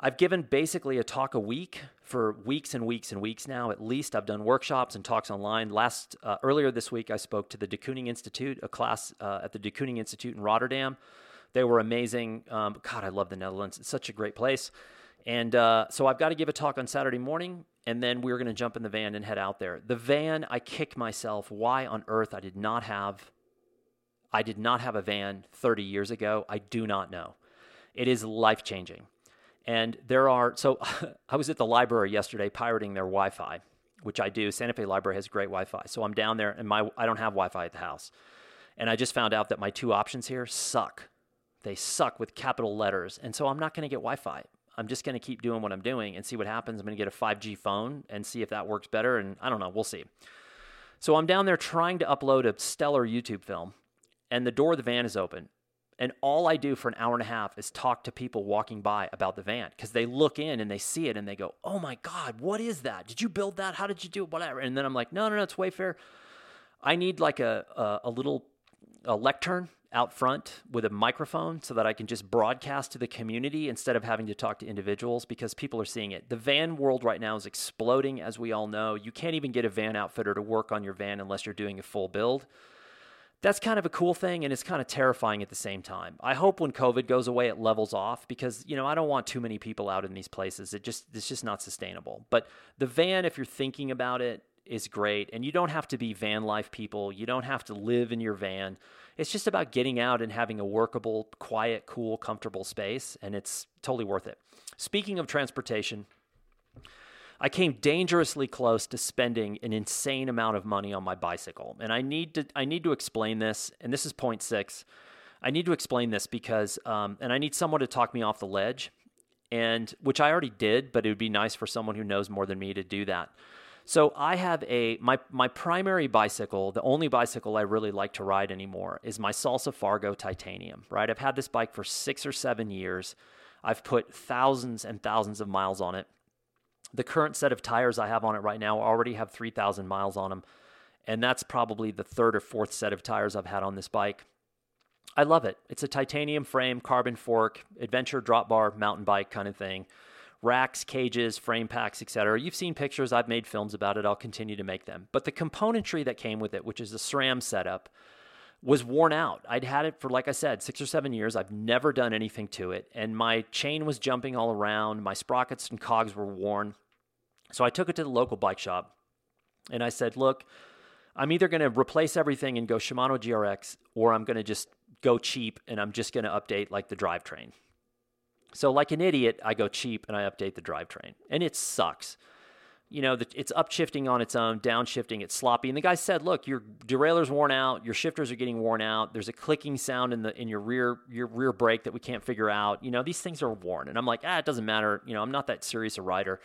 I've given basically a talk a week for weeks and weeks and weeks now. At least I've done workshops and talks online. Last uh, earlier this week, I spoke to the De Kooning Institute, a class uh, at the De Kooning Institute in Rotterdam. They were amazing. Um, God, I love the Netherlands. It's such a great place. And uh, so I've got to give a talk on Saturday morning, and then we're going to jump in the van and head out there. The van, I kick myself. Why on earth I did not have I did not have a van 30 years ago. I do not know. It is life changing. And there are, so I was at the library yesterday pirating their Wi Fi, which I do. Santa Fe Library has great Wi Fi. So I'm down there and my, I don't have Wi Fi at the house. And I just found out that my two options here suck. They suck with capital letters. And so I'm not going to get Wi Fi. I'm just going to keep doing what I'm doing and see what happens. I'm going to get a 5G phone and see if that works better. And I don't know. We'll see. So I'm down there trying to upload a stellar YouTube film and the door of the van is open. And all I do for an hour and a half is talk to people walking by about the van because they look in and they see it and they go, Oh my God, what is that? Did you build that? How did you do it? Whatever. And then I'm like, No, no, no, it's Wayfarer. I need like a, a, a little a lectern out front with a microphone so that I can just broadcast to the community instead of having to talk to individuals because people are seeing it. The van world right now is exploding, as we all know. You can't even get a van outfitter to work on your van unless you're doing a full build. That's kind of a cool thing and it's kind of terrifying at the same time. I hope when COVID goes away it levels off because, you know, I don't want too many people out in these places. It just it's just not sustainable. But the van if you're thinking about it is great and you don't have to be van life people. You don't have to live in your van it's just about getting out and having a workable, quiet, cool, comfortable space, and it's totally worth it. Speaking of transportation, I came dangerously close to spending an insane amount of money on my bicycle. And I need to I need to explain this, and this is point six. I need to explain this because um, and I need someone to talk me off the ledge, and which I already did, but it would be nice for someone who knows more than me to do that. So I have a my my primary bicycle, the only bicycle I really like to ride anymore is my Salsa Fargo Titanium, right? I've had this bike for 6 or 7 years. I've put thousands and thousands of miles on it. The current set of tires I have on it right now already have 3000 miles on them, and that's probably the third or fourth set of tires I've had on this bike. I love it. It's a titanium frame, carbon fork, adventure drop bar mountain bike kind of thing racks, cages, frame packs, etc. You've seen pictures, I've made films about it, I'll continue to make them. But the componentry that came with it, which is the SRAM setup, was worn out. I'd had it for, like I said, six or seven years. I've never done anything to it. And my chain was jumping all around. My sprockets and cogs were worn. So I took it to the local bike shop and I said, look, I'm either going to replace everything and go Shimano GRX or I'm going to just go cheap and I'm just going to update like the drivetrain. So, like an idiot, I go cheap and I update the drivetrain, and it sucks. You know, it's upshifting on its own, downshifting, it's sloppy. And the guy said, "Look, your derailleur's worn out, your shifters are getting worn out. There's a clicking sound in the in your rear your rear brake that we can't figure out. You know, these things are worn." And I'm like, "Ah, it doesn't matter. You know, I'm not that serious a rider.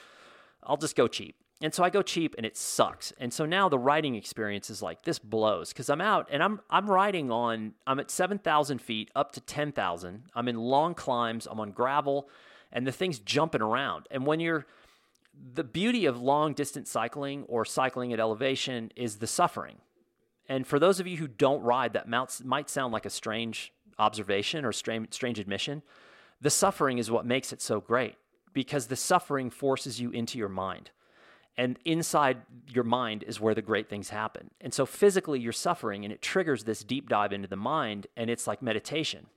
I'll just go cheap." And so I go cheap and it sucks. And so now the riding experience is like this blows because I'm out and I'm I'm riding on I'm at seven thousand feet up to ten thousand. I'm in long climbs. I'm on gravel, and the thing's jumping around. And when you're the beauty of long distance cycling or cycling at elevation is the suffering. And for those of you who don't ride, that might sound like a strange observation or strange, strange admission. The suffering is what makes it so great because the suffering forces you into your mind. And inside your mind is where the great things happen. And so physically, you're suffering, and it triggers this deep dive into the mind, and it's like meditation.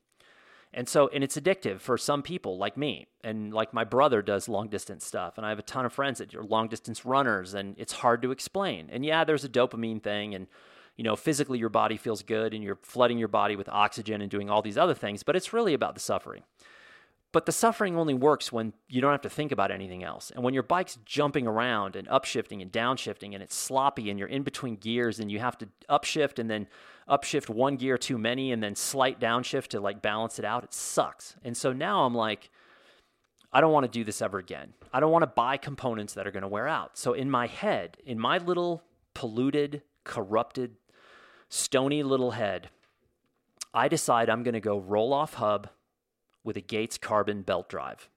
And so, and it's addictive for some people like me, and like my brother does long distance stuff. And I have a ton of friends that are long distance runners, and it's hard to explain. And yeah, there's a dopamine thing, and you know, physically your body feels good, and you're flooding your body with oxygen and doing all these other things, but it's really about the suffering. But the suffering only works when you don't have to think about anything else. And when your bike's jumping around and upshifting and downshifting and it's sloppy and you're in between gears and you have to upshift and then upshift one gear too many and then slight downshift to like balance it out, it sucks. And so now I'm like, I don't want to do this ever again. I don't want to buy components that are going to wear out. So in my head, in my little polluted, corrupted, stony little head, I decide I'm going to go Rohloff hub with a Gates carbon belt drive.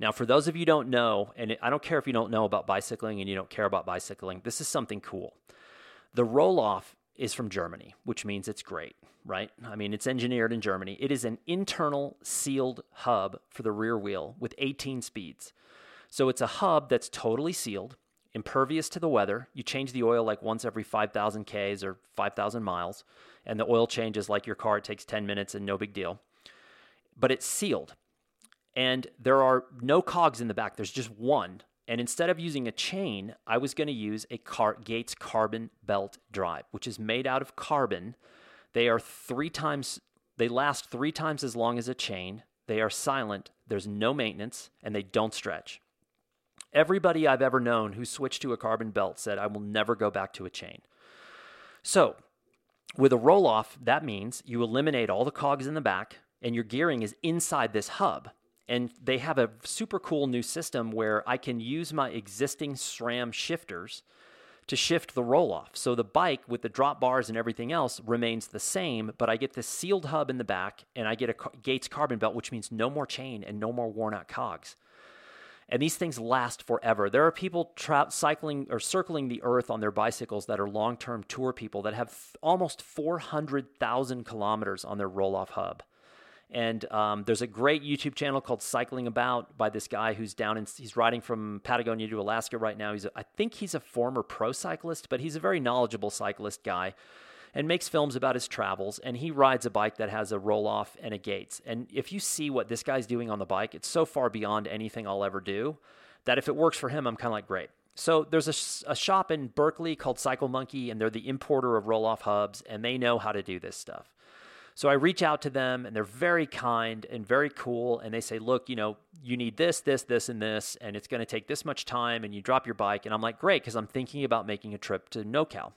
Now, for those of you don't know, and I don't care if you don't know about bicycling and you don't care about bicycling, this is something cool. The Rohloff is from Germany, which means it's great, right? I mean, it's engineered in Germany. It is an internal sealed hub for the rear wheel with 18 speeds. So it's a hub that's totally sealed, impervious to the weather. You change the oil like once every 5,000 Ks or 5,000 miles, and the oil changes like your car. It takes 10 minutes and no big deal but it's sealed. And there are no cogs in the back, there's just one. And instead of using a chain, I was going to use a Car- Gates carbon belt drive, which is made out of carbon. They are three times, they last three times as long as a chain. They are silent, there's no maintenance, and they don't stretch. Everybody I've ever known who switched to a carbon belt said, I will never go back to a chain. So, with a Rohloff, that means you eliminate all the cogs in the back, and your gearing is inside this hub. And they have a super cool new system where I can use my existing SRAM shifters to shift the Rohloff. So the bike with the drop bars and everything else remains the same, but I get this sealed hub in the back and I get a Gates carbon belt, which means no more chain and no more worn out cogs. And these things last forever. There are people tra- cycling or circling the earth on their bicycles that are long term tour people that have th- almost 400,000 kilometers on their Rohloff hub. And um, there's a great YouTube channel called Cycling About by this guy who's down in, he's riding from Patagonia to Alaska right now. He's, a, I think he's a former pro cyclist, but he's a very knowledgeable cyclist guy and makes films about his travels. And he rides a bike that has a Rohloff and a gates. And if you see what this guy's doing on the bike, it's so far beyond anything I'll ever do that if it works for him, I'm kind of like, great. So there's a, a, shop in Berkeley called Cycle Monkey, and they're the importer of Rohloff hubs, and they know how to do this stuff. So I reach out to them, and they're very kind and very cool. And they say, look, you know, you need this, this, this, and this, and it's going to take this much time, and you drop your bike. And I'm like, great, because I'm thinking about making a trip to NoCal.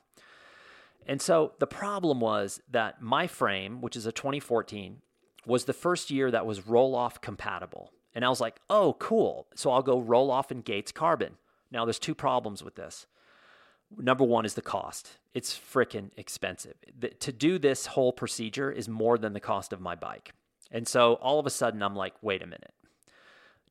And so the problem was that my frame, which is a 2014, was the first year that was Rohloff compatible. And I was like, oh, cool. So I'll go Rohloff in Gates Carbon. Now, there's two problems with this. Number one is the cost. It's freaking expensive. The, to do this whole procedure is more than the cost of my bike. And so all of a sudden, I'm like, wait a minute.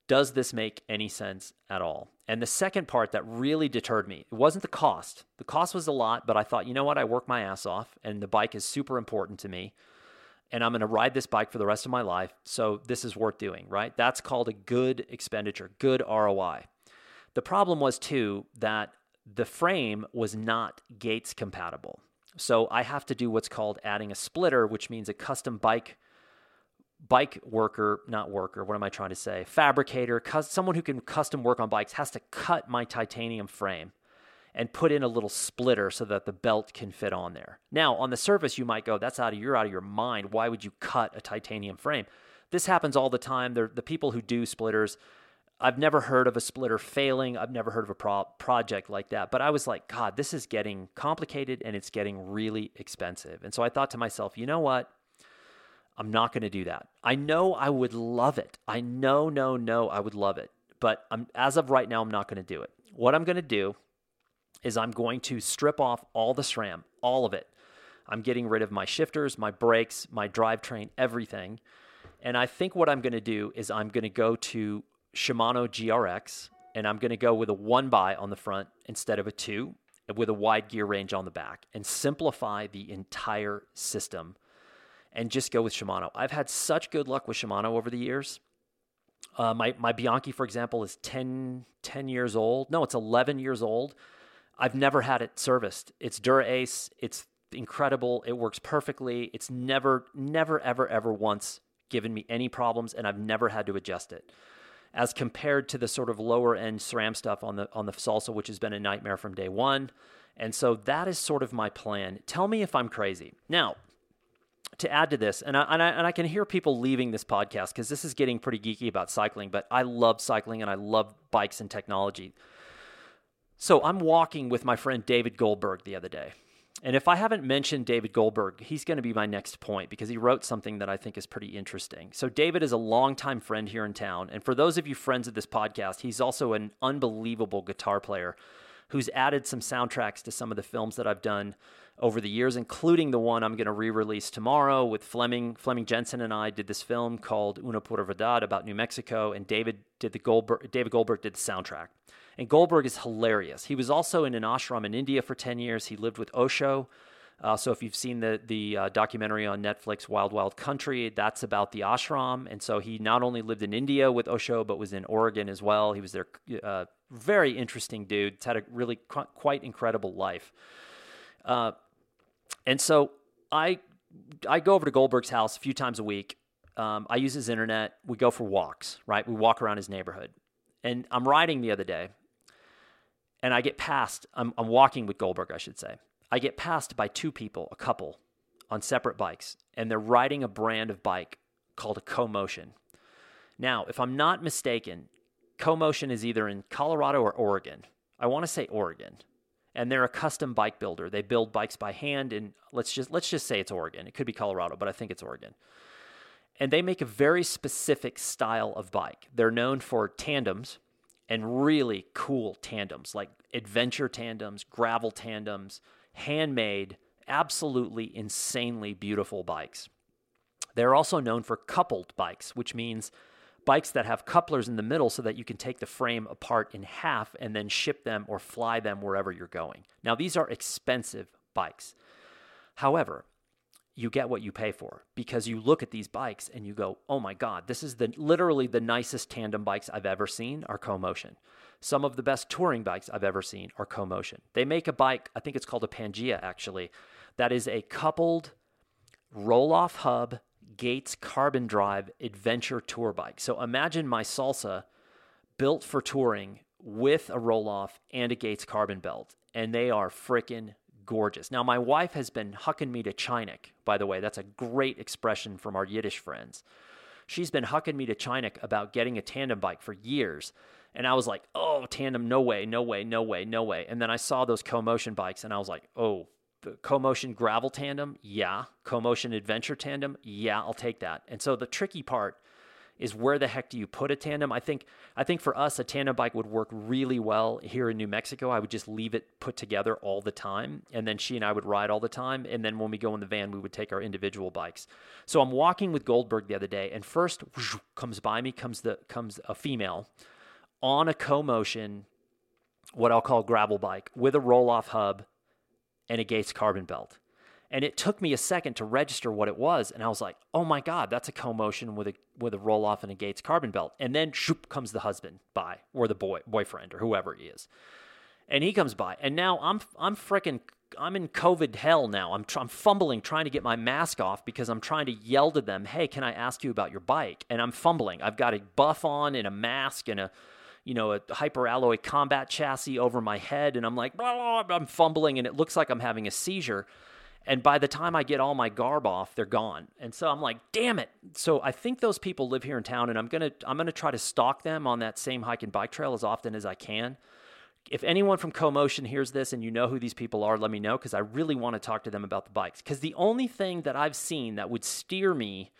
Does this make any sense at all? And the second part that really deterred me, it wasn't the cost. The cost was a lot, but I thought, you know what? I work my ass off, and the bike is super important to me. And I'm going to ride this bike for the rest of my life. So this is worth doing, right? That's called a good expenditure, good ROI. The problem was, too, that the frame was not Gates compatible. So I have to do what's called adding a splitter, which means a custom bike bike worker, not worker, what am I trying to say? Fabricator, someone who can custom work on bikes has to cut my titanium frame and put in a little splitter so that the belt can fit on there. Now, on the surface, you might go, that's out of you're out of your mind. Why would you cut a titanium frame? This happens all the time. They're, the people who do splitters, I've never heard of a splitter failing. I've never heard of a pro- project like that. But I was like, God, this is getting complicated and it's getting really expensive. And so I thought to myself, you know what? I'm not going to do that. I know I would love it. I know, no, no, I would love it. But I'm, as of right now, I'm not going to do it. What I'm going to do is I'm going to strip off all the SRAM, all of it. I'm getting rid of my shifters, my brakes, my drivetrain, everything. And I think what I'm going to do is I'm going to go to Shimano GRX and I'm going to go with a one by on the front instead of a two with a wide gear range on the back and simplify the entire system and just go with Shimano. I've had such good luck with Shimano over the years. Uh, my, my Bianchi, for example, is 10, 10 years old. No, it's 11 years old. I've never had it serviced. It's Dura Ace. It's incredible. It works perfectly. It's never, never, ever, ever once given me any problems, and I've never had to adjust it. As compared to the sort of lower end SRAM stuff on the on the Salsa, which has been a nightmare from day one. And so that is sort of my plan. Tell me if I'm crazy. Now, to add to this, and I, and I, and I can hear people leaving this podcast because this is getting pretty geeky about cycling, but I love cycling and I love bikes and technology. So I'm walking with my friend David Goldberg the other day. And if I haven't mentioned David Goldberg, he's going to be my next point because he wrote something that I think is pretty interesting. So, David is a longtime friend here in town. And for those of you friends of this podcast, he's also an unbelievable guitar player who's added some soundtracks to some of the films that I've done over the years, including the one I'm going to re-release tomorrow with Fleming. Fleming Jensen and I did this film called Una Pura Verdad about New Mexico, and David did the Goldberg. David Goldberg did the soundtrack. And Goldberg is hilarious. He was also in an ashram in India for 10 years. He lived with Osho. Uh, so if you've seen the the uh, documentary on Netflix, Wild Wild Country, that's about the ashram. And so he not only lived in India with Osho, but was in Oregon as well. He was there. Uh, very interesting dude. Had a really qu- quite incredible life. Uh, and so I I go over to Goldberg's house a few times a week. Um, I use his internet. We go for walks, right? We walk around his neighborhood. And I'm riding the other day, and I get passed. I'm, I'm walking with Goldberg, I should say. I get passed by two people, a couple, on separate bikes, and they're riding a brand of bike called a CoMotion. Now, if I'm not mistaken, CoMotion is either in Colorado or Oregon. I want to say Oregon and they're a custom bike builder. They build bikes by hand and let's just let's just say it's Oregon. It could be Colorado, but I think it's Oregon. And they make a very specific style of bike. They're known for tandems and really cool tandems, like adventure tandems, gravel tandems, handmade, absolutely insanely beautiful bikes. They're also known for coupled bikes, which means bikes that have couplers in the middle so that you can take the frame apart in half and then ship them or fly them wherever you're going. Now, these are expensive bikes. However, you get what you pay for because you look at these bikes and you go, "Oh my god, this is the literally the nicest tandem bikes I've ever seen are CoMotion. Some of the best touring bikes I've ever seen are CoMotion. They make a bike, I think it's called a Pangea actually, that is a coupled Rohloff hub Gates carbon drive adventure tour bike. So imagine my Salsa built for touring with a Rohloff and a Gates carbon belt and they are freaking gorgeous. Now, my wife has been hucking me to Chinik, by the way. That's a great expression from our Yiddish friends. She's been hucking me to Chinik about getting a tandem bike for years. And I was like, oh, tandem, no way, no way, no way, no way. And then I saw those CoMotion bikes and I was like, oh, the CoMotion gravel tandem, yeah. CoMotion adventure tandem, yeah, I'll take that. And so the tricky part is where the heck do you put a tandem? I think I think for us a tandem bike would work really well here in New Mexico. I would just leave it put together all the time and then she and I would ride all the time and then when we go in the van we would take our individual bikes. So I'm walking with Goldberg the other day and first whoosh, comes by me comes the comes a female on a CoMotion what I'll call gravel bike with a Rohloff hub and a Gates carbon belt. And it took me a second to register what it was. And I was like, oh my God, that's a CoMotion with a with a Rohloff and a Gates carbon belt. And then shoop comes the husband by, or the boy boyfriend, or whoever he is. And he comes by. And now I'm I'm freaking I'm in COVID hell now. I'm, tr- I'm fumbling trying to get my mask off because I'm trying to yell to them, hey, can I ask you about your bike? And I'm fumbling. I've got a buff on and a mask and a you know, a hyperalloy combat chassis over my head, and I'm like, blah, blah, I'm fumbling, and it looks like I'm having a seizure. And by the time I get all my garb off, they're gone. And so I'm like, damn it. So I think those people live here in town, and I'm gonna I'm gonna try to stalk them on that same hike and bike trail as often as I can. If anyone from CoMotion hears this and you know who these people are, let me know because I really want to talk to them about the bikes. Because the only thing that I've seen that would steer me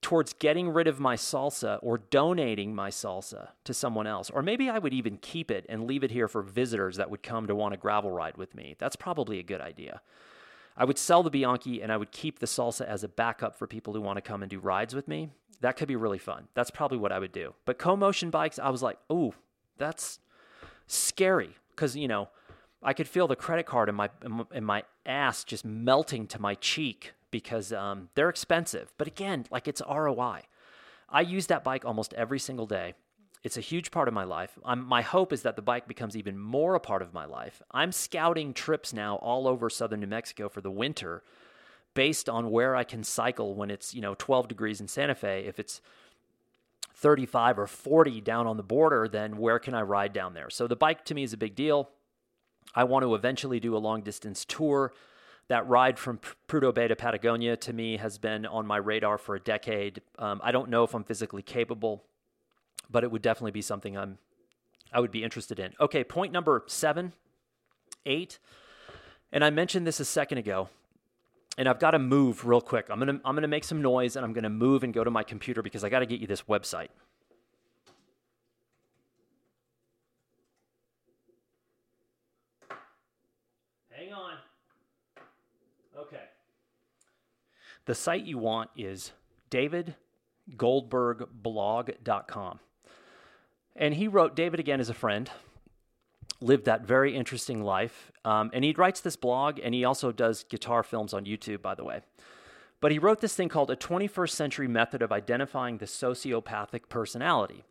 towards getting rid of my salsa or donating my salsa to someone else. Or maybe I would even keep it and leave it here for visitors that would come to want a gravel ride with me. That's probably a good idea. I would sell the Bianchi and I would keep the salsa as a backup for people who want to come and do rides with me. That could be really fun. That's probably what I would do. But CoMotion bikes, I was like, oh, that's scary because, you know, I could feel the credit card in my in my ass just melting to my cheek because um, they're expensive. But again, like it's ROI. I use that bike almost every single day. It's a huge part of my life. I'm, my hope is that the bike becomes even more a part of my life. I'm scouting trips now all over southern New Mexico for the winter based on where I can cycle when it's, you know, 12 degrees in Santa Fe. If it's 35 or 40 down on the border, then where can I ride down there? So the bike to me is a big deal. I want to eventually do a long distance tour. That ride from Prudhoe Bay to Patagonia to me has been on my radar for a decade. Um, I don't know if I'm physically capable but it would definitely be something I'm I would be interested in. Okay, point number seven, eight, and I mentioned this a second ago, and I've got to move real quick. I'm gonna I'm gonna make some noise, and I'm gonna move and go to my computer because I got to get you this website. Hang on. Okay. The site you want is davidgoldbergblog.com. And he wrote, David again is a friend, lived that very interesting life. Um, and he writes this blog and he also does guitar films on YouTube, by the way. But he wrote this thing called A 21st Century Method of Identifying the Sociopathic Personality.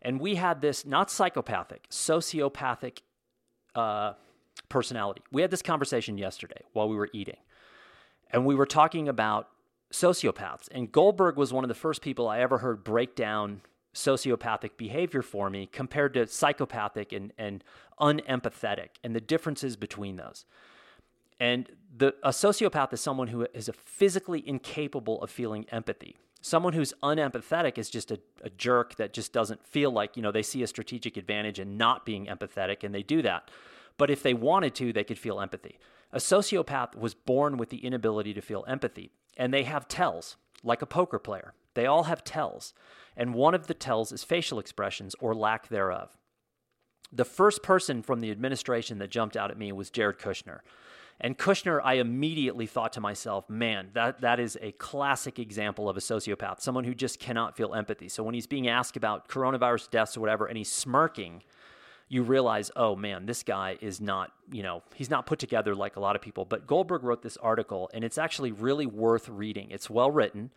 And we had this, not psychopathic, sociopathic uh, personality. We had this conversation yesterday while we were eating. And we were talking about sociopaths. And Goldberg was one of the first people I ever heard break down sociopathic behavior for me compared to psychopathic and, and unempathetic and the differences between those. And the, a sociopath is someone who is physically incapable of feeling empathy. Someone who's unempathetic is just a, a jerk that just doesn't feel like, you know, they see a strategic advantage in not being empathetic and they do that. But if they wanted to, they could feel empathy. A sociopath was born with the inability to feel empathy, and they have tells, like a poker player. They all have tells and one of the tells is facial expressions or lack thereof. The first person from the administration that jumped out at me was Jared Kushner. And Kushner, I immediately thought to myself, man, that, that is a classic example of a sociopath, someone who just cannot feel empathy. So when he's being asked about coronavirus deaths or whatever, and he's smirking, you realize, oh man, this guy is not, you know, he's not put together like a lot of people. But Goldberg wrote this article, and it's actually really worth reading. It's well written,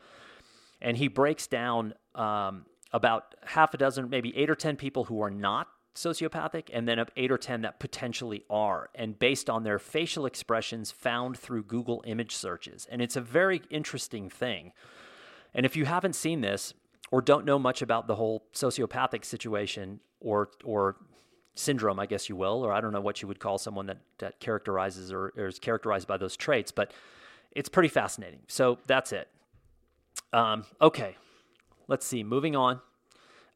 and he breaks down um, about half a dozen, maybe eight or 10 people who are not sociopathic, and then eight or 10 that potentially are, and based on their facial expressions found through Google image searches. And it's a very interesting thing. And if you haven't seen this, or don't know much about the whole sociopathic situation or or syndrome, I guess you will, or I don't know what you would call someone that, that characterizes or, or is characterized by those traits, but it's pretty fascinating. So that's it. Um, okay, let's see. Moving on.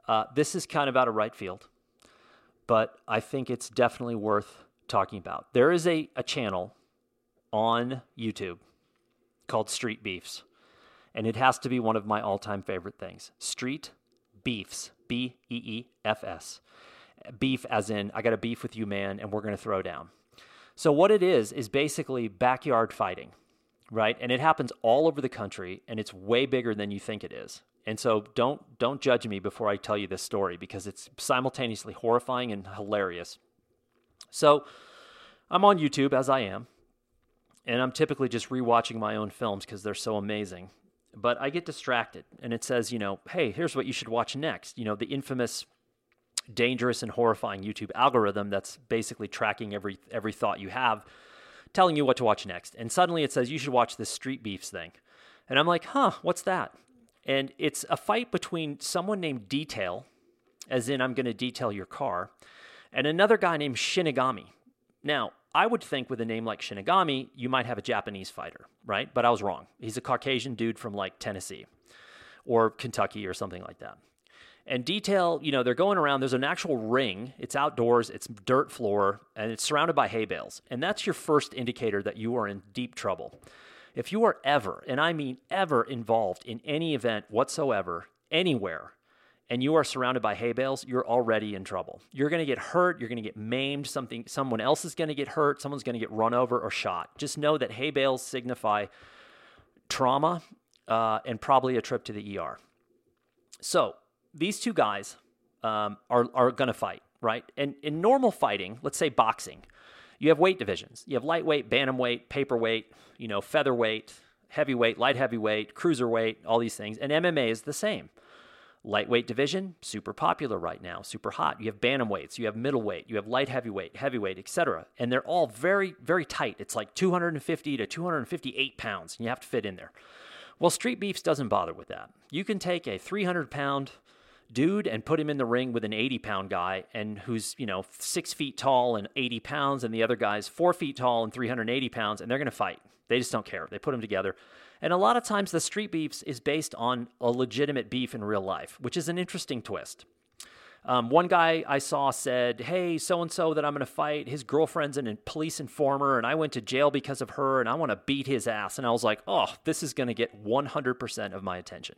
Uh, this is kind of out of right field, but I think it's definitely worth talking about. There is a, a channel on YouTube called Street Beefs, and it has to be one of my all time favorite things Street Beefs, B E E F S beef as in I got a beef with you, man, and we're going to throw down. So what it is is basically backyard fighting, right? And it happens all over the country, and it's way bigger than you think it is. And so don't don't judge me before I tell you this story because it's simultaneously horrifying and hilarious. So I'm on YouTube as I am, and I'm typically just rewatching my own films because they're so amazing. But I get distracted, and it says, you know, hey, here's what you should watch next. You know, the infamous dangerous and horrifying YouTube algorithm that's basically tracking every every thought you have, telling you what to watch next. And suddenly it says you should watch this Street Beefs thing. And I'm like, "Huh, what's that?" And it's a fight between someone named Detail, as in I'm going to detail your car, and another guy named Shinigami. Now, I would think with a name like Shinigami, you might have a Japanese fighter, right? But I was wrong. He's a Caucasian dude from like Tennessee or Kentucky or something like that and detail you know they're going around there's an actual ring it's outdoors it's dirt floor and it's surrounded by hay bales and that's your first indicator that you are in deep trouble. If you are ever and i mean ever involved in any event whatsoever anywhere and you are surrounded by hay bales you're already in trouble. You're going to get hurt you're going to get maimed something someone else is going to get hurt someone's going to get run over or shot. Just know that hay bales signify trauma uh, and probably a trip to the er so these two guys um, are, are going to fight, right? And in normal fighting, let's say boxing, you have weight divisions. You have lightweight, bantamweight, paperweight, you know, featherweight, heavyweight, light heavyweight, cruiserweight, all these things. And MMA is the same. Lightweight division, super popular right now, super hot. You have bantamweights, you have middleweight, you have light heavyweight, heavyweight, etc. And they're all very, very tight. It's like 250 to 258 pounds, and you have to fit in there. Well, Street Beefs doesn't bother with that. You can take a 300 pound dude and put him in the ring with an 80 pound guy and who's, you know, six feet tall and 80 pounds, and the other guy's four feet tall and 380 pounds, and they're going to fight. They just don't care. They put them together. And a lot of times the street beefs is based on a legitimate beef in real life, which is an interesting twist. Um, one guy I saw said, Hey, so and so that I'm going to fight, his girlfriend's a police informer, and I went to jail because of her, and I want to beat his ass. And I was like, Oh, this is going to get 100% of my attention.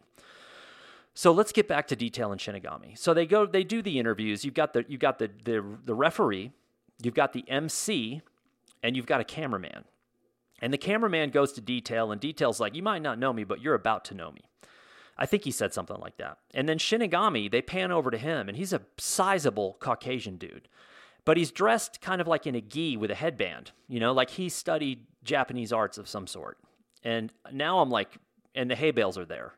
So let's get back to detail and Shinigami. So they go, they do the interviews. You've got the you've got the the, the referee, you've got the MC, and you've got a cameraman. And the cameraman goes to detail, and detail's like, "You might not know me, but you're about to know me." I think he said something like that. And then Shinigami, they pan over to him, and he's a sizable Caucasian dude, but he's dressed kind of like in a gi with a headband, you know, like he studied Japanese arts of some sort. And now I'm like, and the hay bales are there.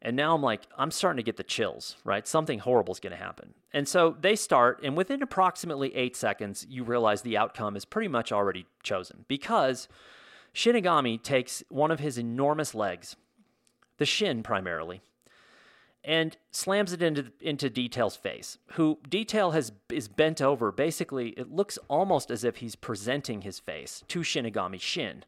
And now I'm like, I'm starting to get the chills, right? Something horrible is going to happen. And so they start, and within approximately eight seconds, you realize the outcome is pretty much already chosen because Shinigami takes one of his enormous legs, the shin primarily, and slams it into into Detail's face. Who Detail has is bent over. Basically, it looks almost as if he's presenting his face to Shinigami's shin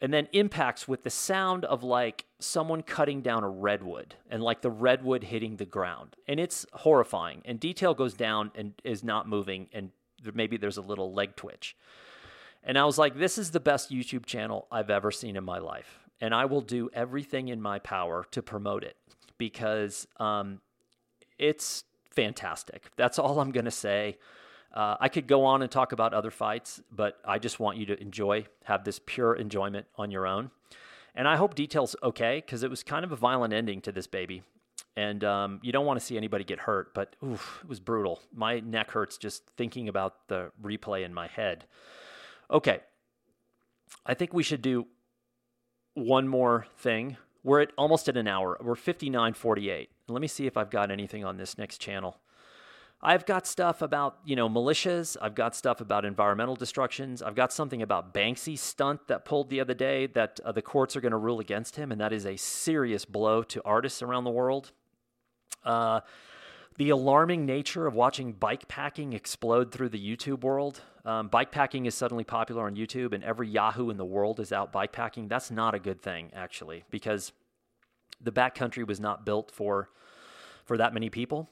and then impacts with the sound of like someone cutting down a redwood and like the redwood hitting the ground. And it's horrifying. And detail goes down and is not moving, and maybe there's a little leg twitch. And I was like, this is the best YouTube channel I've ever seen in my life. And I will do everything in my power to promote it because um, it's fantastic. That's all I'm going to say. Uh, I could go on and talk about other fights, but I just want you to enjoy, have this pure enjoyment on your own. And I hope details okay because it was kind of a violent ending to this baby. And um, you don't want to see anybody get hurt, but oof, it was brutal. My neck hurts just thinking about the replay in my head. Okay, I think we should do one more thing. We're at almost at an hour. We're 59:48. Let me see if I've got anything on this next channel. I've got stuff about, you know, militias. I've got stuff about environmental destructions. I've got something about Banksy's stunt that pulled the other day that uh, the courts are going to rule against him, and that is a serious blow to artists around the world. Uh, the alarming nature of watching bike packing explode through the YouTube world. Um, bike packing is suddenly popular on YouTube, and every Yahoo in the world is out bike packing. That's not a good thing, actually, because the backcountry was not built for for that many people.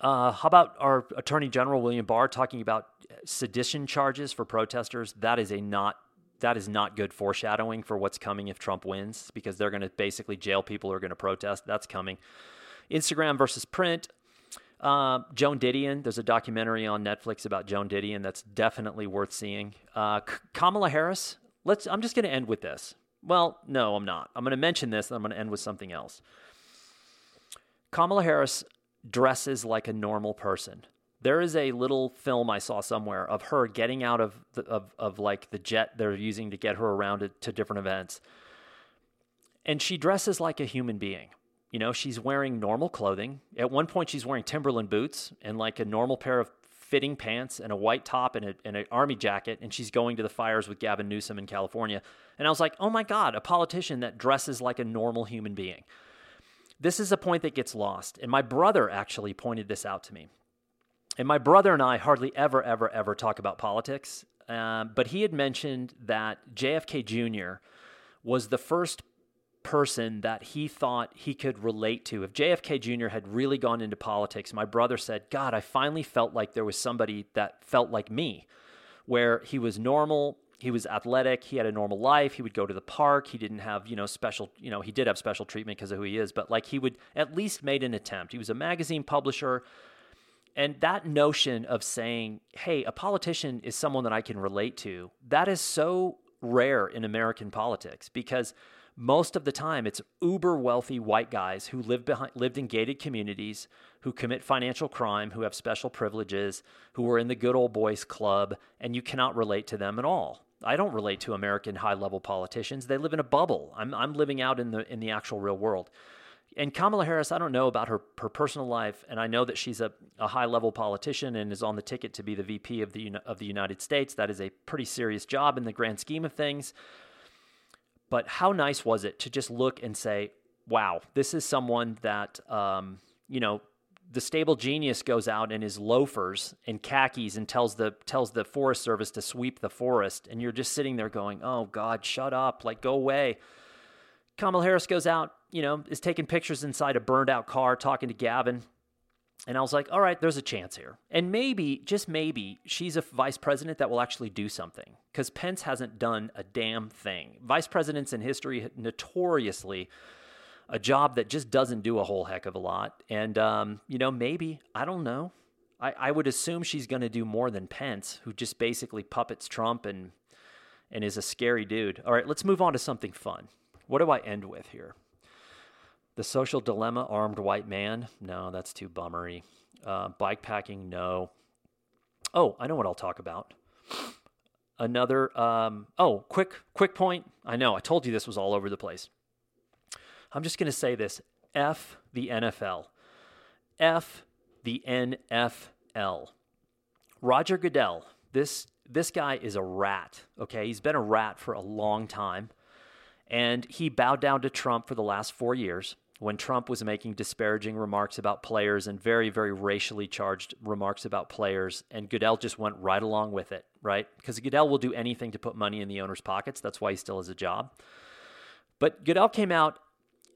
Uh, how about our Attorney General William Barr talking about sedition charges for protesters? That is a not that is not good foreshadowing for what's coming if Trump wins, because they're going to basically jail people who are going to protest. That's coming. Instagram versus print. Uh, Joan Didion, there's a documentary on Netflix about Joan Didion that's definitely worth seeing. Uh, Kamala Harris, let's. I'm just going to end with this. Well, no, I'm not. I'm going to mention this, and I'm going to end with something else. Kamala Harris dresses like a normal person. There is a little film I saw somewhere of her getting out of the, of of like the jet they're using to get her around to, to different events, and she dresses like a human being. You know, she's wearing normal clothing. At one point, she's wearing Timberland boots and like a normal pair of fitting pants and a white top and, a, and an army jacket, and she's going to the fires with Gavin Newsom in California. And I was like, oh my God, a politician that dresses like a normal human being. This is a point that gets lost. And my brother actually pointed this out to me. And my brother and I hardly ever, ever, ever talk about politics. Um, but he had mentioned that JFK Jr. was the first person that he thought he could relate to. If JFK Jr. had really gone into politics, my brother said, God, I finally felt like there was somebody that felt like me, where he was normal. He was athletic. He had a normal life. He would go to the park. He didn't have, you know, special, you know, he did have special treatment because of who he is, but like he would at least made an attempt. He was a magazine publisher. And that notion of saying, hey, a politician is someone that I can relate to, that is so rare in American politics because most of the time it's uber wealthy white guys who live behind lived in gated communities who commit financial crime who have special privileges who are in the good old boys club and you cannot relate to them at all i don't relate to american high level politicians they live in a bubble i'm, I'm living out in the in the actual real world and Kamala Harris, I don't know about her, her personal life, and I know that she's a, a high level politician and is on the ticket to be the VP of the of the United States. That is a pretty serious job in the grand scheme of things. But how nice was it to just look and say, wow, this is someone that, um, you know, the stable genius goes out in his loafers and khakis and tells the tells the forest service to sweep the forest and you're just sitting there going oh god shut up like go away kamala harris goes out you know is taking pictures inside a burned out car talking to gavin and I was like, all right, there's a chance here. And maybe, just maybe, she's a vice president that will actually do something because Pence hasn't done a damn thing. Vice presidents in history notoriously a job that just doesn't do a whole heck of a lot. And, um, you know, maybe, I don't know. I, I would assume she's going to do more than Pence, who just basically puppets Trump and, and is a scary dude. All right, let's move on to something fun. What do I end with here? The social dilemma, armed white man. No, that's too bummery. Uh, bike packing, no. Oh, I know what I'll talk about. Another. Um, oh, quick, quick point. I know I told you this was all over the place. I'm just going to say this: F the NFL. F the NFL. Roger Goodell. This this guy is a rat. Okay, he's been a rat for a long time, and he bowed down to Trump for the last four years when Trump was making disparaging remarks about players and very, very racially charged remarks about players. And Goodell just went right along with it, right? Because Goodell will do anything to put money in the owner's pockets. That's why he still has a job. But Goodell came out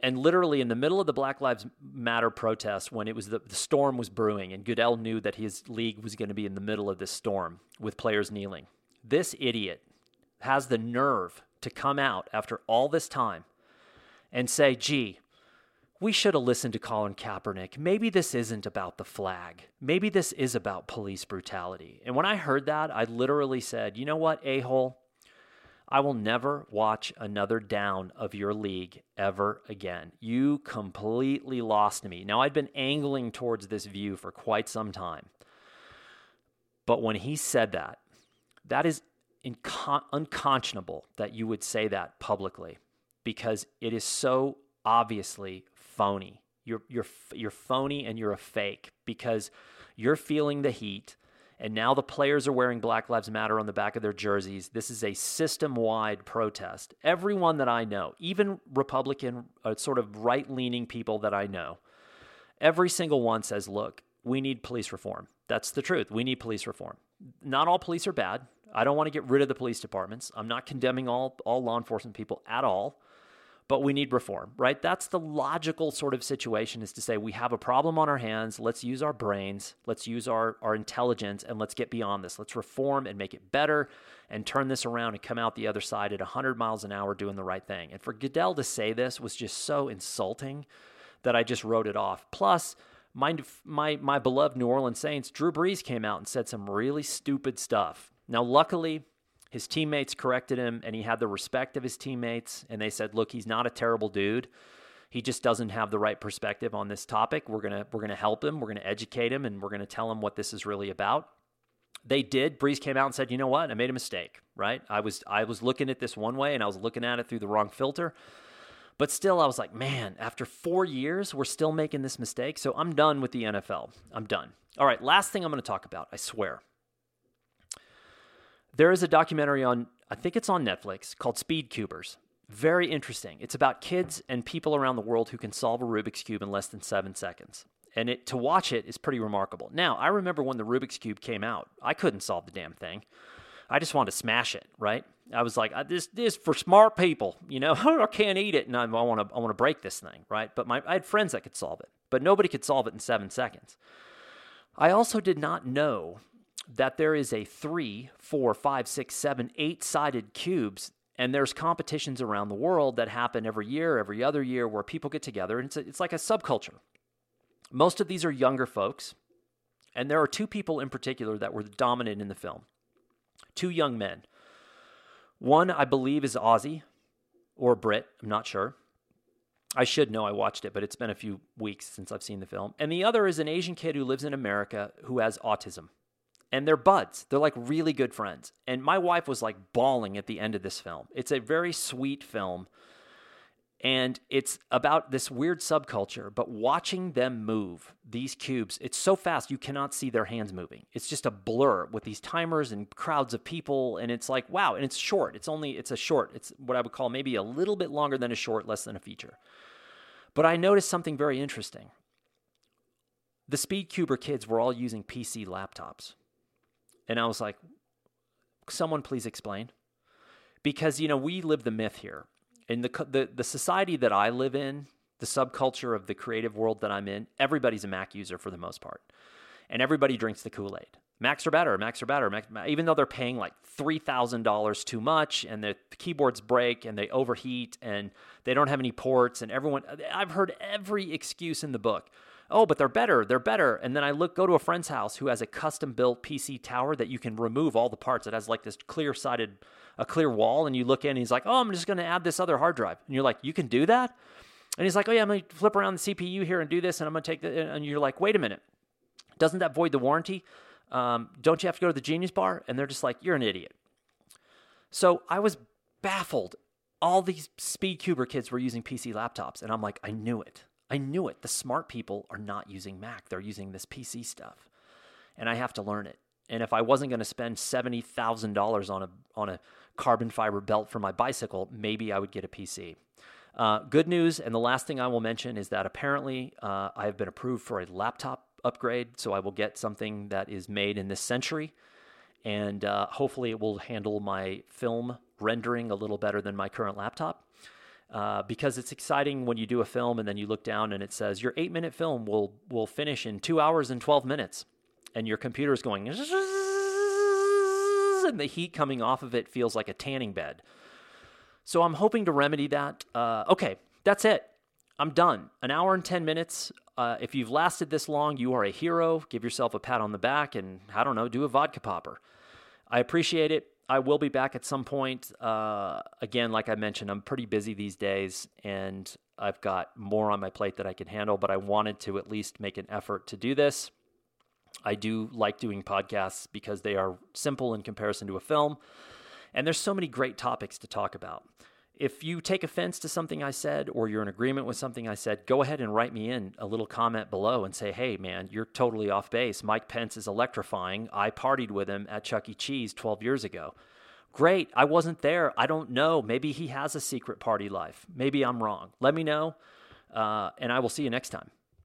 and literally in the middle of the Black Lives Matter protest, when it was the, the storm was brewing, and Goodell knew that his league was going to be in the middle of this storm with players kneeling. This idiot has the nerve to come out after all this time and say, gee, we should have listened to Colin Kaepernick. Maybe this isn't about the flag. Maybe this is about police brutality. And when I heard that, I literally said, you know what, a hole? I will never watch another down of your league ever again. You completely lost me. Now, I'd been angling towards this view for quite some time. But when he said that, that is incon- unconscionable that you would say that publicly because it is so obviously phony. You're you're you're phony and you're a fake because you're feeling the heat and now the players are wearing Black Lives Matter on the back of their jerseys. This is a system-wide protest. Everyone that I know, even Republican uh, sort of right-leaning people that I know, every single one says, "Look, we need police reform." That's the truth. We need police reform. Not all police are bad. I don't want to get rid of the police departments. I'm not condemning all all law enforcement people at all but we need reform, right? That's the logical sort of situation is to say we have a problem on our hands. Let's use our brains, let's use our, our intelligence, and let's get beyond this. Let's reform and make it better and turn this around and come out the other side at 100 miles an hour doing the right thing. And for Goodell to say this was just so insulting that I just wrote it off. Plus, my, my, my beloved New Orleans Saints, Drew Brees came out and said some really stupid stuff. Now, luckily, his teammates corrected him and he had the respect of his teammates and they said, "Look, he's not a terrible dude. He just doesn't have the right perspective on this topic. We're to we're to help him. We're to educate him and we're to tell him what this is really about." They did. Brees came out and said, "You know what? I made a mistake, right? I was I was looking at this one way and I was looking at it through the wrong filter." But still, I was like, man, after four years, we're still making this mistake. So I'm done with the NFL. I'm done. All right, last thing I'm going to talk about, I swear. There is a documentary on, I think it's on Netflix, called Speed Cubers. Very interesting. It's about kids and people around the world who can solve a Rubik's Cube in less than seven seconds. And it, to watch it is pretty remarkable. Now, I remember when the Rubik's Cube came out, I couldn't solve the damn thing. I just wanted to smash it, right? I was like, this this for smart people, you know. I can't eat it, and I want to I want to break this thing, right? But my I had friends that could solve it, but nobody could solve it in seven seconds. I also did not know that there is a three, four, five, six, seven, eight sided cubes. And there's competitions around the world that happen every year, every other year, where people get together. And it's, a, it's like a subculture. Most of these are younger folks. And there are two people in particular that were dominant in the film two young men. One, I believe, is Aussie or Brit. I'm not sure. I should know I watched it, but it's been a few weeks since I've seen the film. And the other is an Asian kid who lives in America who has autism and they're buds. They're like really good friends. And my wife was like bawling at the end of this film. It's a very sweet film. And it's about this weird subculture, but watching them move these cubes, it's so fast you cannot see their hands moving. It's just a blur with these timers and crowds of people. And it's like, wow. And it's short. It's only, it's a short. It's what I would call maybe a little bit longer than a short, less than a feature. But I noticed something very interesting. The Speed Cuber kids were all using PC laptops. And I was like, someone please explain. Because, you know, we live the myth here. In the, the, the society that I live in, the subculture of the creative world that I'm in, everybody's a Mac user for the most part. And everybody drinks the Kool Aid. Macs are better, Macs are better. Macs, even though they're paying like $3,000 too much and the keyboards break and they overheat and they don't have any ports and everyone, I've heard every excuse in the book oh, but they're better, they're better. And then I look, go to a friend's house who has a custom built PC tower that you can remove all the parts. It has like this clear sided, a clear wall, and you look in, and he's like, oh, I'm just going to add this other hard drive. And you're like, you can do that? And he's like, oh, yeah, I'm going to flip around the CPU here and do this, and I'm going to take the, and you're like, wait a minute, doesn't that void the warranty? Um, don't you have to go to the Genius Bar? And they're just like, you're an idiot. So I was baffled. All these speed cuber kids were using PC laptops, and I'm like, I knew it. I knew it. The smart people are not using Mac, they're using this PC stuff. And I have to learn it. And if I wasn't going to spend $70,000 on a, on a carbon fiber belt for my bicycle, maybe I would get a PC. Uh, good news, and the last thing I will mention is that apparently uh, I have been approved for a laptop upgrade, so I will get something that is made in this century, and uh, hopefully it will handle my film rendering a little better than my current laptop uh, because it's exciting when you do a film and then you look down and it says your eight minute film will will finish in two hours and 12 minutes and your computer is going and the heat coming off of it feels like a tanning bed so i'm hoping to remedy that uh, okay that's it I'm done. An hour and 10 minutes. Uh, if you've lasted this long, you are a hero. Give yourself a pat on the back and, I don't know, do a vodka popper. I appreciate it. I will be back at some point. Uh, again, like I mentioned, I'm pretty busy these days and I've got more on my plate that I can handle, but I wanted to at least make an effort to do this. I do like doing podcasts because they are simple in comparison to a film. And there's so many great topics to talk about. If you take offense to something I said or you're in agreement with something I said, go ahead and write me in a little comment below and say, hey, man, you're totally off base. Mike Pence is electrifying. I partied with him at Chuck E. Cheese 12 years ago. Great. I wasn't there. I don't know. Maybe he has a secret party life. Maybe I'm wrong. Let me know, uh, and I will see you next time.